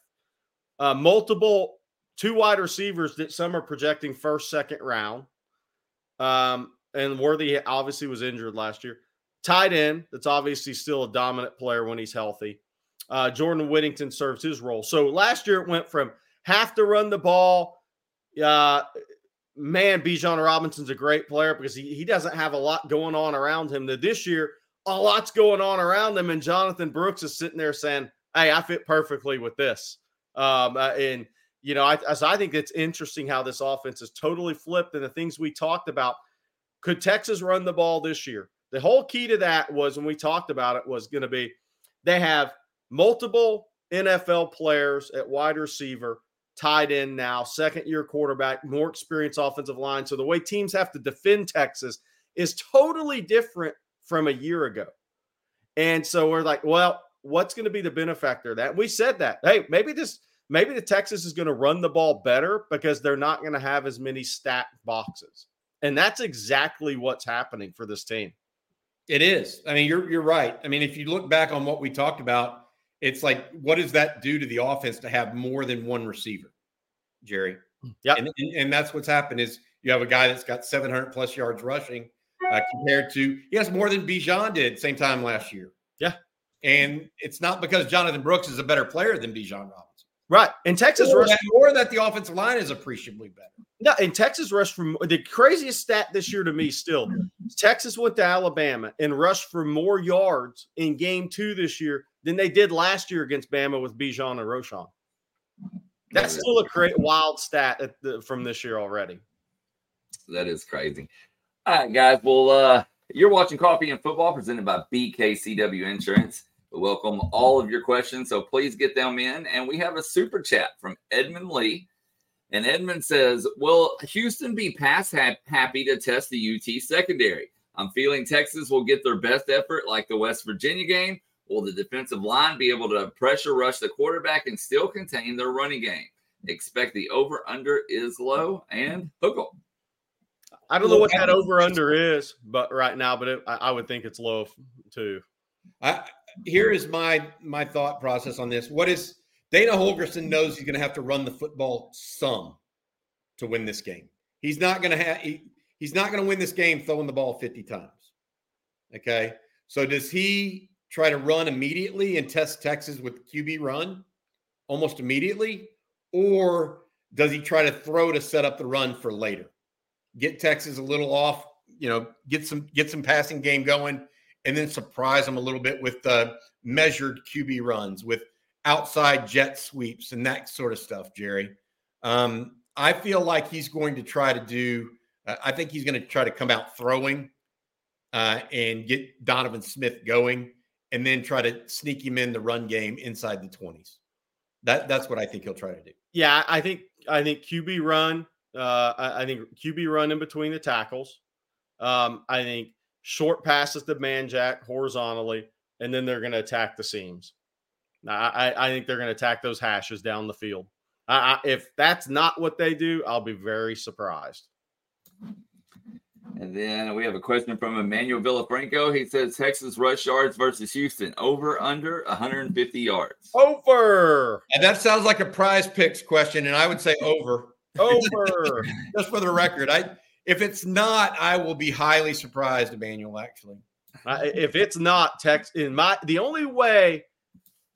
uh, multiple two wide receivers that some are projecting first, second round. Um, and Worthy obviously was injured last year. Tight end, that's obviously still a dominant player when he's healthy. Uh, Jordan Whittington serves his role. So last year it went from have to run the ball. Uh, man, Bijan Robinson's a great player because he, he doesn't have a lot going on around him. That this year, a lot's going on around him, and Jonathan Brooks is sitting there saying, "Hey, I fit perfectly with this." Um, uh, and you know, I, as I think it's interesting how this offense is totally flipped, and the things we talked about. Could Texas run the ball this year? The whole key to that was when we talked about it was going to be they have multiple NFL players at wide receiver, tight end now, second year quarterback, more experienced offensive line. So the way teams have to defend Texas is totally different from a year ago. And so we're like, well, what's going to be the benefactor that? We said that. Hey, maybe this maybe the Texas is going to run the ball better because they're not going to have as many stacked boxes. And that's exactly what's happening for this team. It is. I mean, you're you're right. I mean, if you look back on what we talked about, it's like, what does that do to the offense to have more than one receiver, Jerry? Yeah, and, and, and, that's what's happened is you have a guy that's got 700 plus yards rushing uh, compared to he has more than Bijan did same time last year. Yeah, and it's not because Jonathan Brooks is a better player than Bijan Robinson. Right. And Texas or, that, or that the offensive line is appreciably better. No, and Texas rushed from the craziest stat this year to me still. Texas went to Alabama and rushed for more yards in game two this year than they did last year against Bama with Bijan and Roschon. That's still a great wild stat the, from this year already. That is crazy. All right, guys. Well, uh, you're watching Coffee and Football presented by BKCW Insurance. We welcome all of your questions, so please get them in. And we have a super chat from Edmund Lee. And Edmund says, Will Houston be pass happy to test the UT secondary? I'm feeling Texas will get their best effort like the West Virginia game. Will the defensive line be able to pressure rush the quarterback and still contain their running game? Expect the over under is low and hook them. I don't know what that over under is, but right now, but it, I, I, would think it's low too. I, here is my my thought process on this. What is Dana Holgorsen knows he's going to have to run the football some to win this game. He's not going to have he, he's not going to win this game throwing the ball 50 times. Okay? So does he try to run immediately and test Texas with QB run almost immediately or does he try to throw to set up the run for later? Get Texas a little off, you know, get some get some passing game going and then surprise them a little bit with the measured QB runs, with outside jet sweeps and that sort of stuff, Jerry. Um, I feel like he's going to try to do, uh, I think he's going to try to come out throwing uh, and get Donovan Smith going and then try to sneak him in the run game inside the 20s. That that's what I think he'll try to do. Yeah, I think I think QB run. Uh, I, I think QB run in between the tackles. Um, I think short passes to Manjack horizontally, and then they're going to attack the seams. I, I think they're going to attack those hashes down the field. I, I, if that's not what they do, I'll be very surprised. And then we have a question from Emmanuel Villafranco. He says Texas rush yards versus Houston over under 150 yards. Over. And that sounds like a PrizePicks question, and I would say over. Over. Just for the record, I if it's not, I will be highly surprised, Emmanuel. Actually, if it's not text in my the only way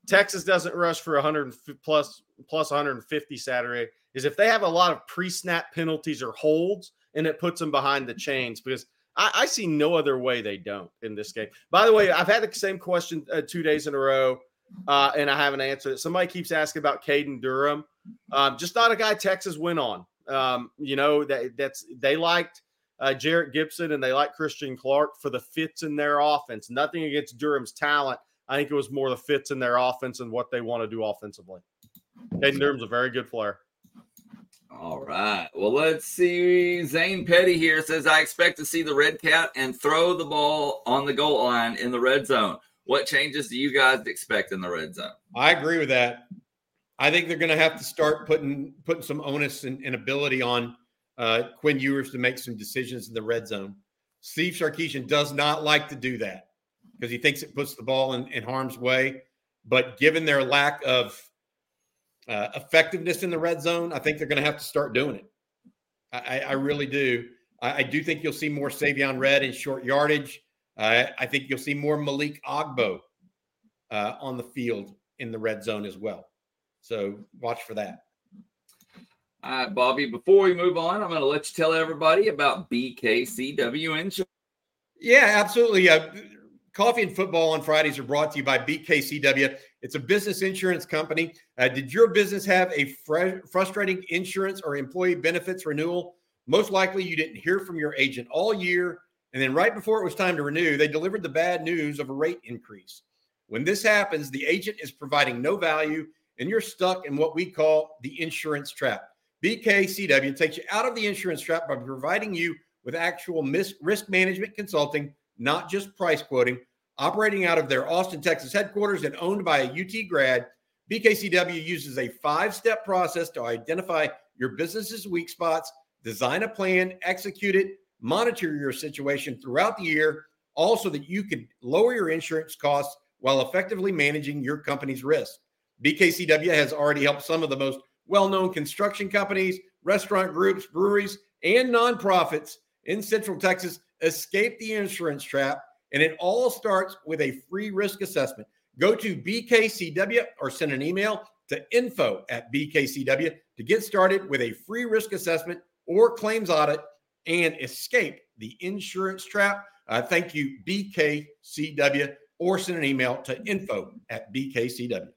Texas doesn't rush for 100 plus plus 150 Saturday is if they have a lot of pre-snap penalties or holds and it puts them behind the chains because I, I see no other way they don't in this game. By the way, I've had the same question uh, two days in a row, uh, and I haven't answered it. Somebody keeps asking about Caden Durham. Um, just not a guy Texas went on. Um, you know that that's they liked uh, Jerrick Gibson and they like Christian Clark for the fits in their offense. Nothing against Durham's talent. I think it was more the fits in their offense and what they want to do offensively. Caden Durham's a very good player. All right. Well, let's see. Zane Petty here says, I expect to see the red cat and throw the ball on the goal line in the red zone. What changes do you guys expect in the red zone? I agree with that. I think they're going to have to start putting putting some onus and, and ability on uh, Quinn Ewers to make some decisions in the red zone. Steve Sarkisian does not like to do that because he thinks it puts the ball in, in harm's way. But given their lack of uh, effectiveness in the red zone, I think they're going to have to start doing it. I, I really do. I, I, do think you'll see more Savion Red in short yardage. Uh, I think you'll see more Malik Agbo uh, on the field in the red zone as well. So watch for that. All right, Bobby, before we move on, I'm going to let you tell everybody about BKCW Insurance. Yeah, absolutely. Uh, Coffee and Football on Fridays are brought to you by BKCW. It's a business insurance company. Uh, did your business have a fr- frustrating insurance or employee benefits renewal? Most likely you didn't hear from your agent all year. And then right before it was time to renew, they delivered the bad news of a rate increase. When this happens, the agent is providing no value and you're stuck in what we call the insurance trap. BKCW takes you out of the insurance trap by providing you with actual risk management consulting not just price quoting. Operating out of their Austin, Texas headquarters and owned by a UT grad, BKCW uses a five step process to identify your business's weak spots, design a plan, execute it, monitor your situation throughout the year, all so that you can lower your insurance costs while effectively managing your company's risk. BKCW has already helped some of the most well known construction companies, restaurant groups, breweries, and nonprofits in Central Texas escape the insurance trap. And it all starts with a free risk assessment. Go to BKCW or send an email to info at BKCW to get started with a free risk assessment or claims audit and escape the insurance trap. Uh, thank you, BKCW, or send an email to info at BKCW.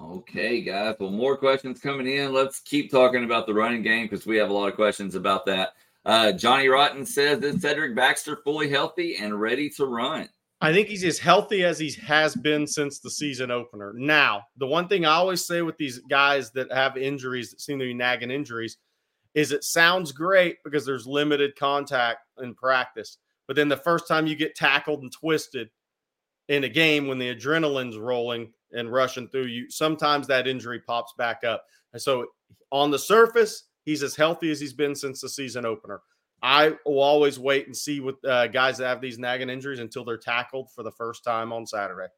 Okay, guys. Well, more questions coming in. Let's keep talking about the running game because we have a lot of questions about that. Uh, Johnny Rotten says that Cedric Baxter fully healthy and ready to run. I think he's as healthy as he has been since the season opener. Now, the one thing I always say with these guys that have injuries that seem to be nagging injuries is it sounds great because there's limited contact in practice. But then the first time you get tackled and twisted in a game when the adrenaline's rolling and rushing through you, sometimes that injury pops back up. And so on the surface, He's as healthy as he's been since the season opener. I will always wait and see with uh, guys that have these nagging injuries until they're tackled for the first time on Saturday.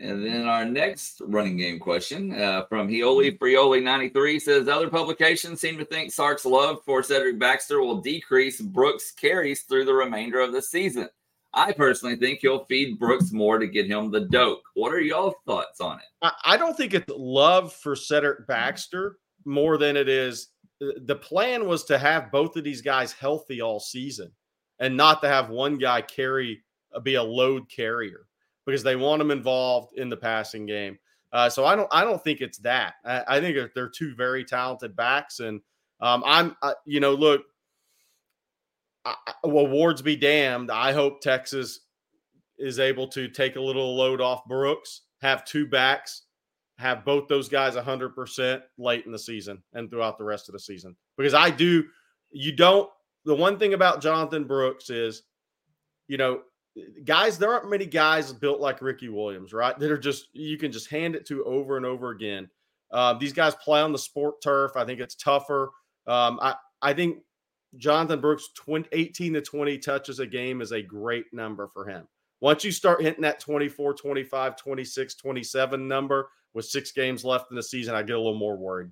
And then our next running game question uh, from Heoli Frioli 93 says other publications seem to think Sark's love for Cedric Baxter will decrease Brooks' carries through the remainder of the season. I personally think he'll feed Brooks more to get him the dope. What are y'all thoughts on it? I don't think it's love for Cedric Baxter more than it is. Uh, the plan was to have both of these guys healthy all season and not to have one guy carry, uh, be a load carrier because they want him involved in the passing game. Uh, so I don't, I don't think it's that. I, I think they're two very talented backs, and um, I'm, uh, you know, look, I, awards be damned. I hope Texas is able to take a little load off Brooks, have two backs, have both those guys 100% late in the season and throughout the rest of the season. Because I do, you don't, the one thing about Jonathan Brooks is, you know, guys, there aren't many guys built like Ricky Williams, right? That are just, you can just hand it to over and over again. Uh, these guys play on the sport turf. I think it's tougher. Um, I, I think Jonathan Brooks 20, 18 to 20 touches a game is a great number for him. Once you start hitting that 24, 25, 26, 27 number with six games left in the season, I get a little more worried.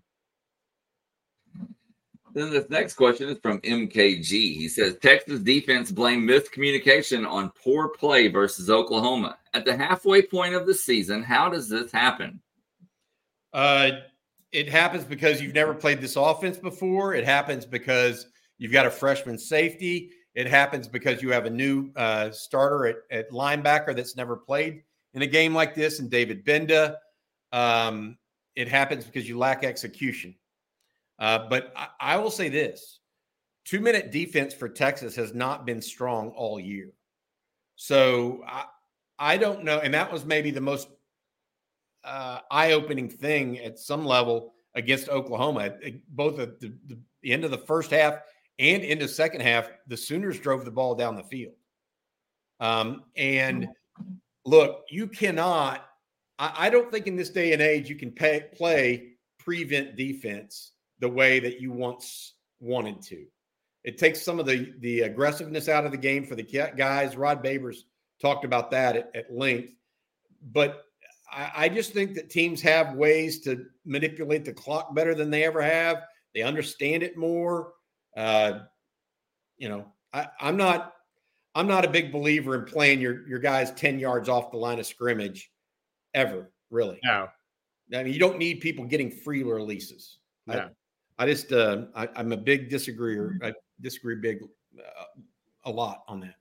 Then this next question is from MKG. He says Texas defense blamed miscommunication on poor play versus Oklahoma. At the halfway point of the season, how does this happen? Uh, it happens because you've never played this offense before. It happens because you've got a freshman safety. It happens because you have a new uh, starter at, at, linebacker that's never played in a game like this, and David Gbenda. Um, it happens because you lack execution. Uh, but I, I, will say this two minute defense for Texas has not been strong all year. So I, I don't know. And that was maybe the most uh, eye opening thing at some level against Oklahoma. Both at the, the, the end of the first half and in the second half, the Sooners drove the ball down the field. Um, and look, you cannot. I, I, don't think in this day and age you can pay, play prevent defense the way that you once wanted to. It takes some of the the aggressiveness out of the game for the guys. Rod Babers talked about that at, at length, but I, I just think that teams have ways to manipulate the clock better than they ever have. They understand it more. Uh, you know, I, I'm not I'm not a big believer in playing your your guys 10 yards off the line of scrimmage ever, really. No. I mean, you don't need people getting free releases. No. I just uh, I, am a big disagreeer. I disagree big uh, a lot on that.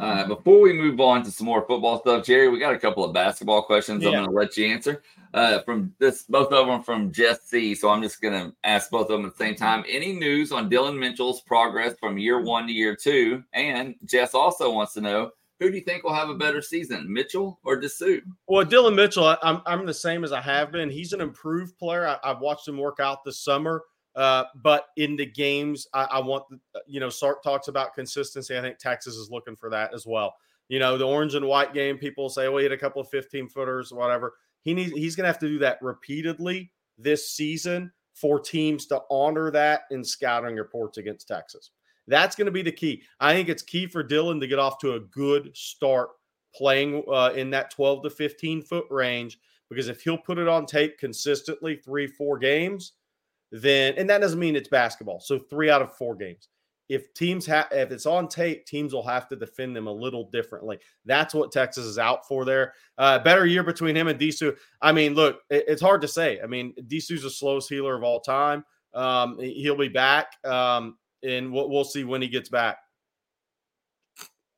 Uh, before we move on to some more football stuff, Jerry, we got a couple of basketball questions. Yeah. I'm going to let you answer. Uh, from this, both of them from Jess Jesse. So I'm just going to ask both of them at the same time. Any news on Dillon Mitchell's progress from year one to year two? And Jess also wants to know who do you think will have a better season, Mitchell or Disu? Well, Dylan Mitchell, I, am I'm the same as I have been. He's an improved player. I, have watched him work out this summer. Uh, but in the games, I, I want you know, Sark talks about consistency. I think Texas is looking for that as well. You know, the orange and white game, people say, "Well, he had a couple of 15 footers, whatever." He needs he's going to have to do that repeatedly this season for teams to honor that in scouting reports against Texas. That's going to be the key. I think it's key for Dillon to get off to a good start playing uh, in that 12 to 15 foot range because if he'll put it on tape consistently three, four games, then and that doesn't mean it's basketball. So three out of four games. If teams have if it's on tape, teams will have to defend them a little differently. That's what Texas is out for there. Uh, better year between him and Disu. I mean, look, it, it's hard to say. I mean, Disu's the slowest healer of all time. Um, he'll be back. Um, and we'll, we'll see when he gets back.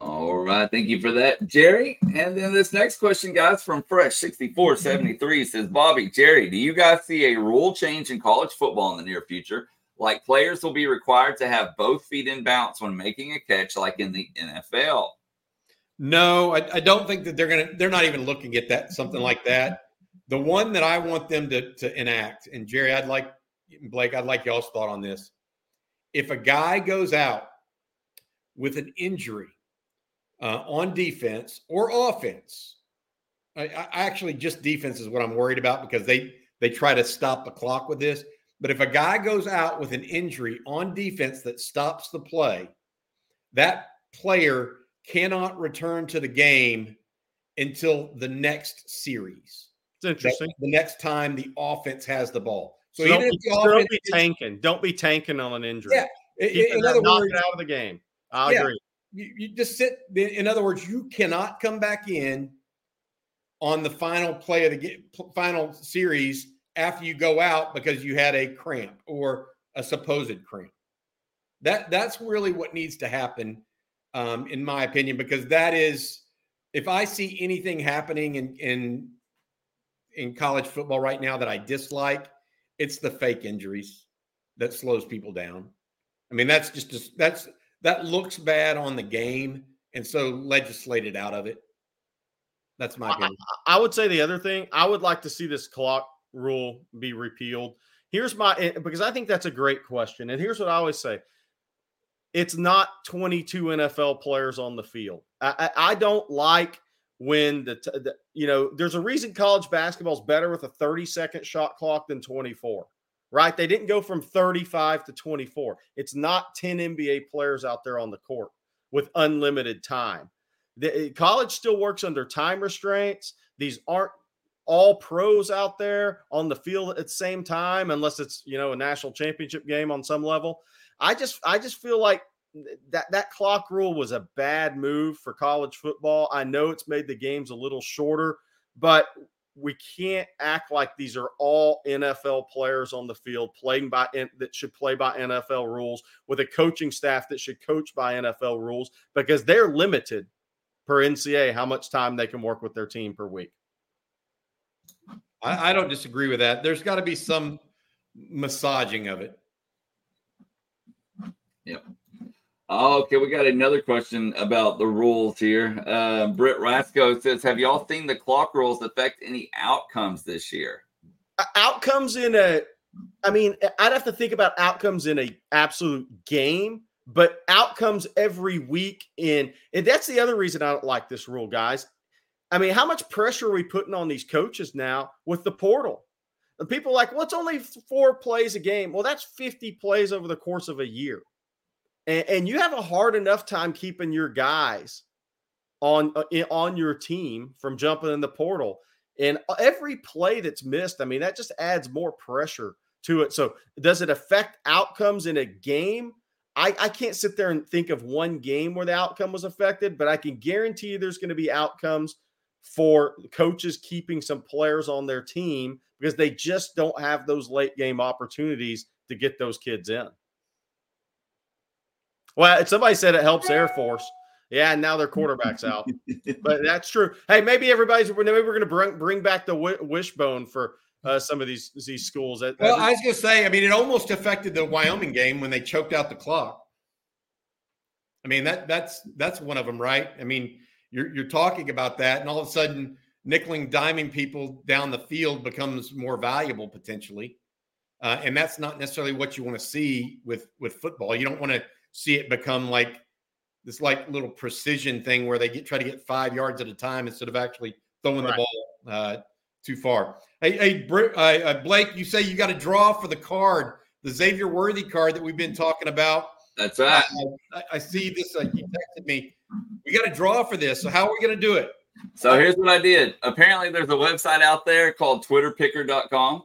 All right. Thank you for that, Jerry. And then this next question, guys, from Fresh6473 says, Bobby, Jerry, do you guys see a rule change in college football in the near future? Like players will be required to have both feet in bounce when making a catch, like in the NFL. No, I, I don't think that they're gonna they're not even looking at that something like that. The one that I want them to to enact, and Jerry, I'd like Blake, I'd like y'all's thought on this if a guy goes out with an injury uh, on defense or offense, I, I, actually just defense is what I'm worried about because they they try to stop the clock with this. But if a guy goes out with an injury on defense that stops the play, that player cannot return to the game until the next series. It's interesting. the next time the offense has the ball. So, so don't, be, don't be tanking. Don't be tanking on an injury. Yeah. In, in other words, out of the game. I yeah, agree. You, you just sit. In other words, you cannot come back in on the final play of the final series after you go out because you had a cramp or a supposed cramp. That that's really what needs to happen, um, in my opinion, because that is if I see anything happening in in in college football right now that I dislike, it's the fake injuries that slows people down. I mean, that's just, just that's that looks bad on the game, and so legislated out of it. That's my opinion. I, I, would say the other thing I would like to see this clock rule be repealed. Here's my eh, because I think that's a great question, and here's what I always say: it's not 22 NFL players on the field. I, I, I don't like when the, the, you know there's a reason college basketball is better with a 30 second shot clock than 24 right they didn't go from 35 to 24 it's not 10 nba players out there on the court with unlimited time the, eh, college still works under time restraints these aren't all pros out there on the field at the same time, unless it's you know a national championship game on some level. I just I just feel like that that clock rule was a bad move for college football. I know it's made the games a little shorter, but we can't act like these are all NFL players on the field playing by that should play by NFL rules with a coaching staff that should coach by NFL rules because they're limited per NCA how much time they can work with their team per week. I, I don't disagree with that. There's got to be some massaging of it. Yep. Okay, we got another question about the rules here. Uh, Britt Rasco says, "Have y'all seen the clock rules affect any outcomes this year?" Outcomes in a, I mean, I'd have to think about outcomes in a absolute game, but outcomes every week in, and that's the other reason I don't like this rule, guys. I mean, how much pressure are we putting on these coaches now with the portal? And people like, well, it's only four plays a game. Well, that's 50 plays over the course of a year. And, and you have a hard enough time keeping your guys on uh, on your team from jumping in the portal. And uh, every play that's missed, I mean, that just adds more pressure to it. So, does it affect outcomes in a game? I, I can't sit there and think of one game where the outcome was affected, but I can guarantee you there's going to be outcomes for coaches keeping some players on their team because they just don't have those late game opportunities to get those kids in. Well, somebody said it helps Air Force. Yeah, and now their quarterback's out. but that's true. Hey, maybe everybody's maybe we're going to bring bring back the wishbone for uh, some of these these schools. That, well, I was going to say, I mean, it almost affected the Wyoming game when they choked out the clock. I mean that that's that's one of them, right? I mean, you're you're talking about that, and all of a sudden, nickeling, diming people down the field becomes more valuable potentially, uh, and that's not necessarily what you want to see with with football. You don't want to see it become like this like little precision thing where they get try to get five yards at a time instead of actually throwing right. the ball uh, too far. Hey, hey, uh, uh, Blake, you say you got to draw for the card, the Xavier Worthy card that we've been talking about. That's right. I, I see this. Uh, you texted me. We got to draw for this. So how are we going to do it? So here's what I did. Apparently, there's a website out there called TwitterPicker.com,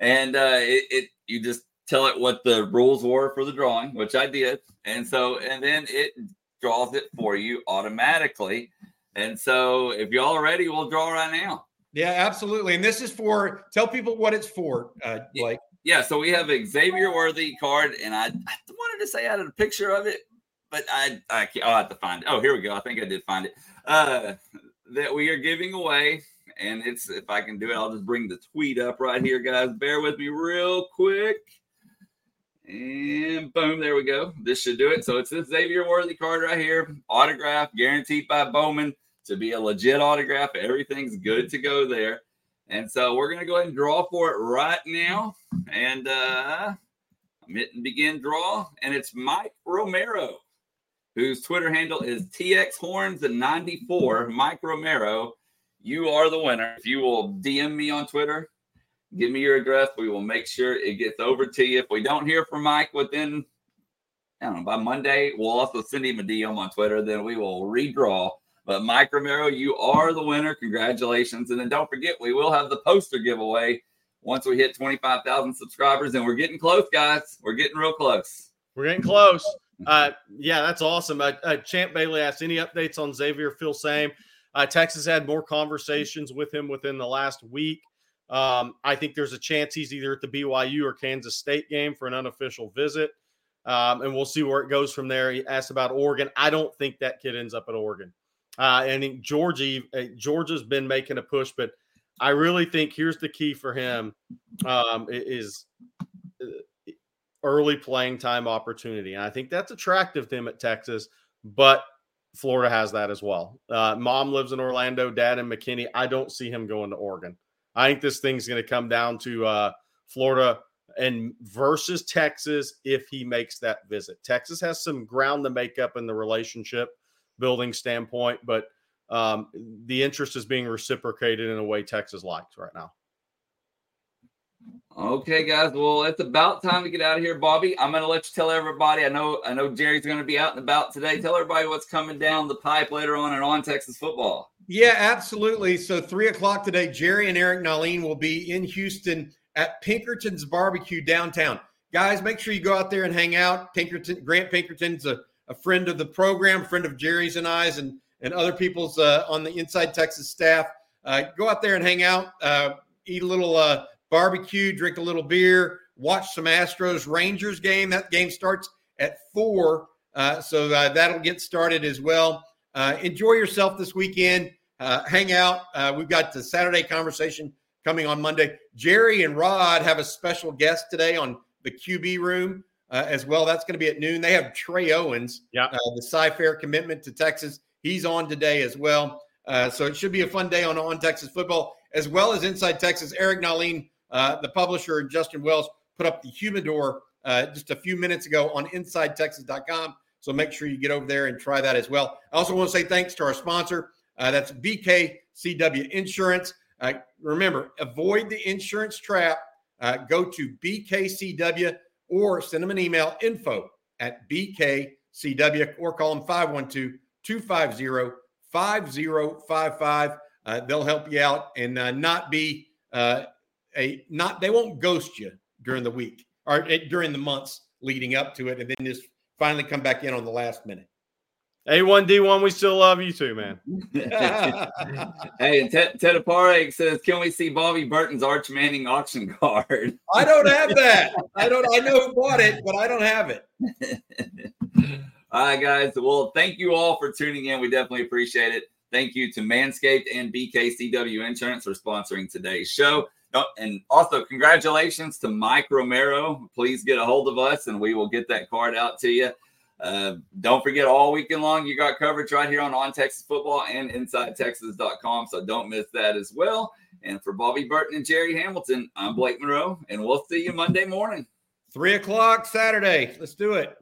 and uh, it, it you just tell it what the rules were for the drawing, which I did. And so, and then it draws it for you automatically. And so, if y'all are ready, we'll draw right now. Yeah, absolutely. And this is for tell people what it's for, uh, Blake. Yeah, so we have a Xavier Worthy card, and I, I wanted to say I had a picture of it, but I, I I'll have to find it. Oh, here we go. I think I did find it. Uh, that we are giving away, and it's if I can do it, I'll just bring the tweet up right here, guys. Bear with me real quick. And boom, there we go. This should do it. So it's this Xavier Worthy card right here, autograph guaranteed by Bowman to be a legit autograph. Everything's good to go there. And so we're going to go ahead and draw for it right now. And uh, I'm hitting begin draw. And it's Mike Romero, whose Twitter handle is TXHorns94. Mike Romero, you are the winner. If you will DM me on Twitter, Give me your address. We will make sure it gets over to you. If we don't hear from Mike within, I don't know, by Monday, we'll also send him a DM on Twitter. Then we will redraw. But Mike Romero, you are the winner. Congratulations. And then don't forget, we will have the poster giveaway once we hit 25,000 subscribers. And we're getting close, guys. We're getting real close. We're getting close. Uh, yeah, that's awesome. Uh, uh, Champ Bailey asked any updates on Xavier. Filsaime. Uh, Texas had more conversations with him within the last week. Um, I think there's a chance he's either at the BYU or Kansas State game for an unofficial visit. Um, and we'll see where it goes from there. He asked about Oregon. I don't think that kid ends up at Oregon. Uh, and Georgia, uh, Georgia's been making a push, but I really think here's the key for him um, is uh, early playing time opportunity. And I think that's attractive to him at Texas, but Florida has that as well. Uh, mom lives in Orlando, dad in McKinney. I don't see him going to Oregon. I think this thing's going to come down to uh, Florida and versus Texas if he makes that visit. Texas has some ground to make up in the relationship building standpoint, but um, the interest is being reciprocated in a way Texas likes right now. Okay, guys. Well, it's about time to get out of here, Bobby. I'm going to let you tell everybody. I know, I know Jerry's going to be out and about today. Tell everybody what's coming down the pipe later on and on Texas football. Yeah, absolutely. So three o'clock today, Jerry and Eric Nahlin will be in Houston at Pinkerton's Barbecue downtown. Guys, make sure you go out there and hang out. Pinkerton, Grant Pinkerton's a, a friend of the program, friend of Jerry's and I's, and and other people's uh, on the Inside Texas staff. Uh, go out there and hang out, uh, eat a little uh, barbecue, drink a little beer, watch some Astros Rangers game. That game starts at four, uh, so uh, that'll get started as well. Uh, enjoy yourself this weekend. Uh, hang out. Uh, we've got the Saturday conversation coming on Monday. Jerry and Rod have a special guest today on the QB room uh, as well. That's going to be at noon. They have Trey Owens, Yeah. the Cy-Fair commitment to Texas. He's on today as well. so it should be a fun day on On Texas Football, as well as Inside Texas. Eric Nahlin uh, the publisher Justin Wells put up the humidor uh, just a few minutes ago on InsideTexas.com. So make sure you get over there and try that as well. I also want to say thanks to our sponsor. Uh, that's BKCW Insurance. Uh, remember, avoid the insurance trap. Uh, go to BKCW or send them an email info at BKCW or call them 512 250 5055. Uh, They'll help you out and not be a not they won't ghost you during the week or eh, during the months leading up to it, and then just finally come back in on the last minute. A1D1, we still love you too, man. hey, and Ted, Ted Apare says, "Can we see Bobby Burton's Arch Manning auction card?" I don't have that. I don't. I know who bought it, but I don't have it. all right, guys. Well, thank you all for tuning in. We definitely appreciate it. Thank you to Manscaped and BKCW Insurance for sponsoring today's show. Oh, and also, congratulations to Mike Romero. Please get a hold of us and we will get that card out to you. Uh, don't forget, all weekend long, you got coverage right here on On Texas Football and InsideTexas.com. So don't miss that as well. And for Bobby Burton and Jerry Hamilton, I'm Blake Monroe, and we'll see you Monday morning. Three o'clock Saturday. Let's do it.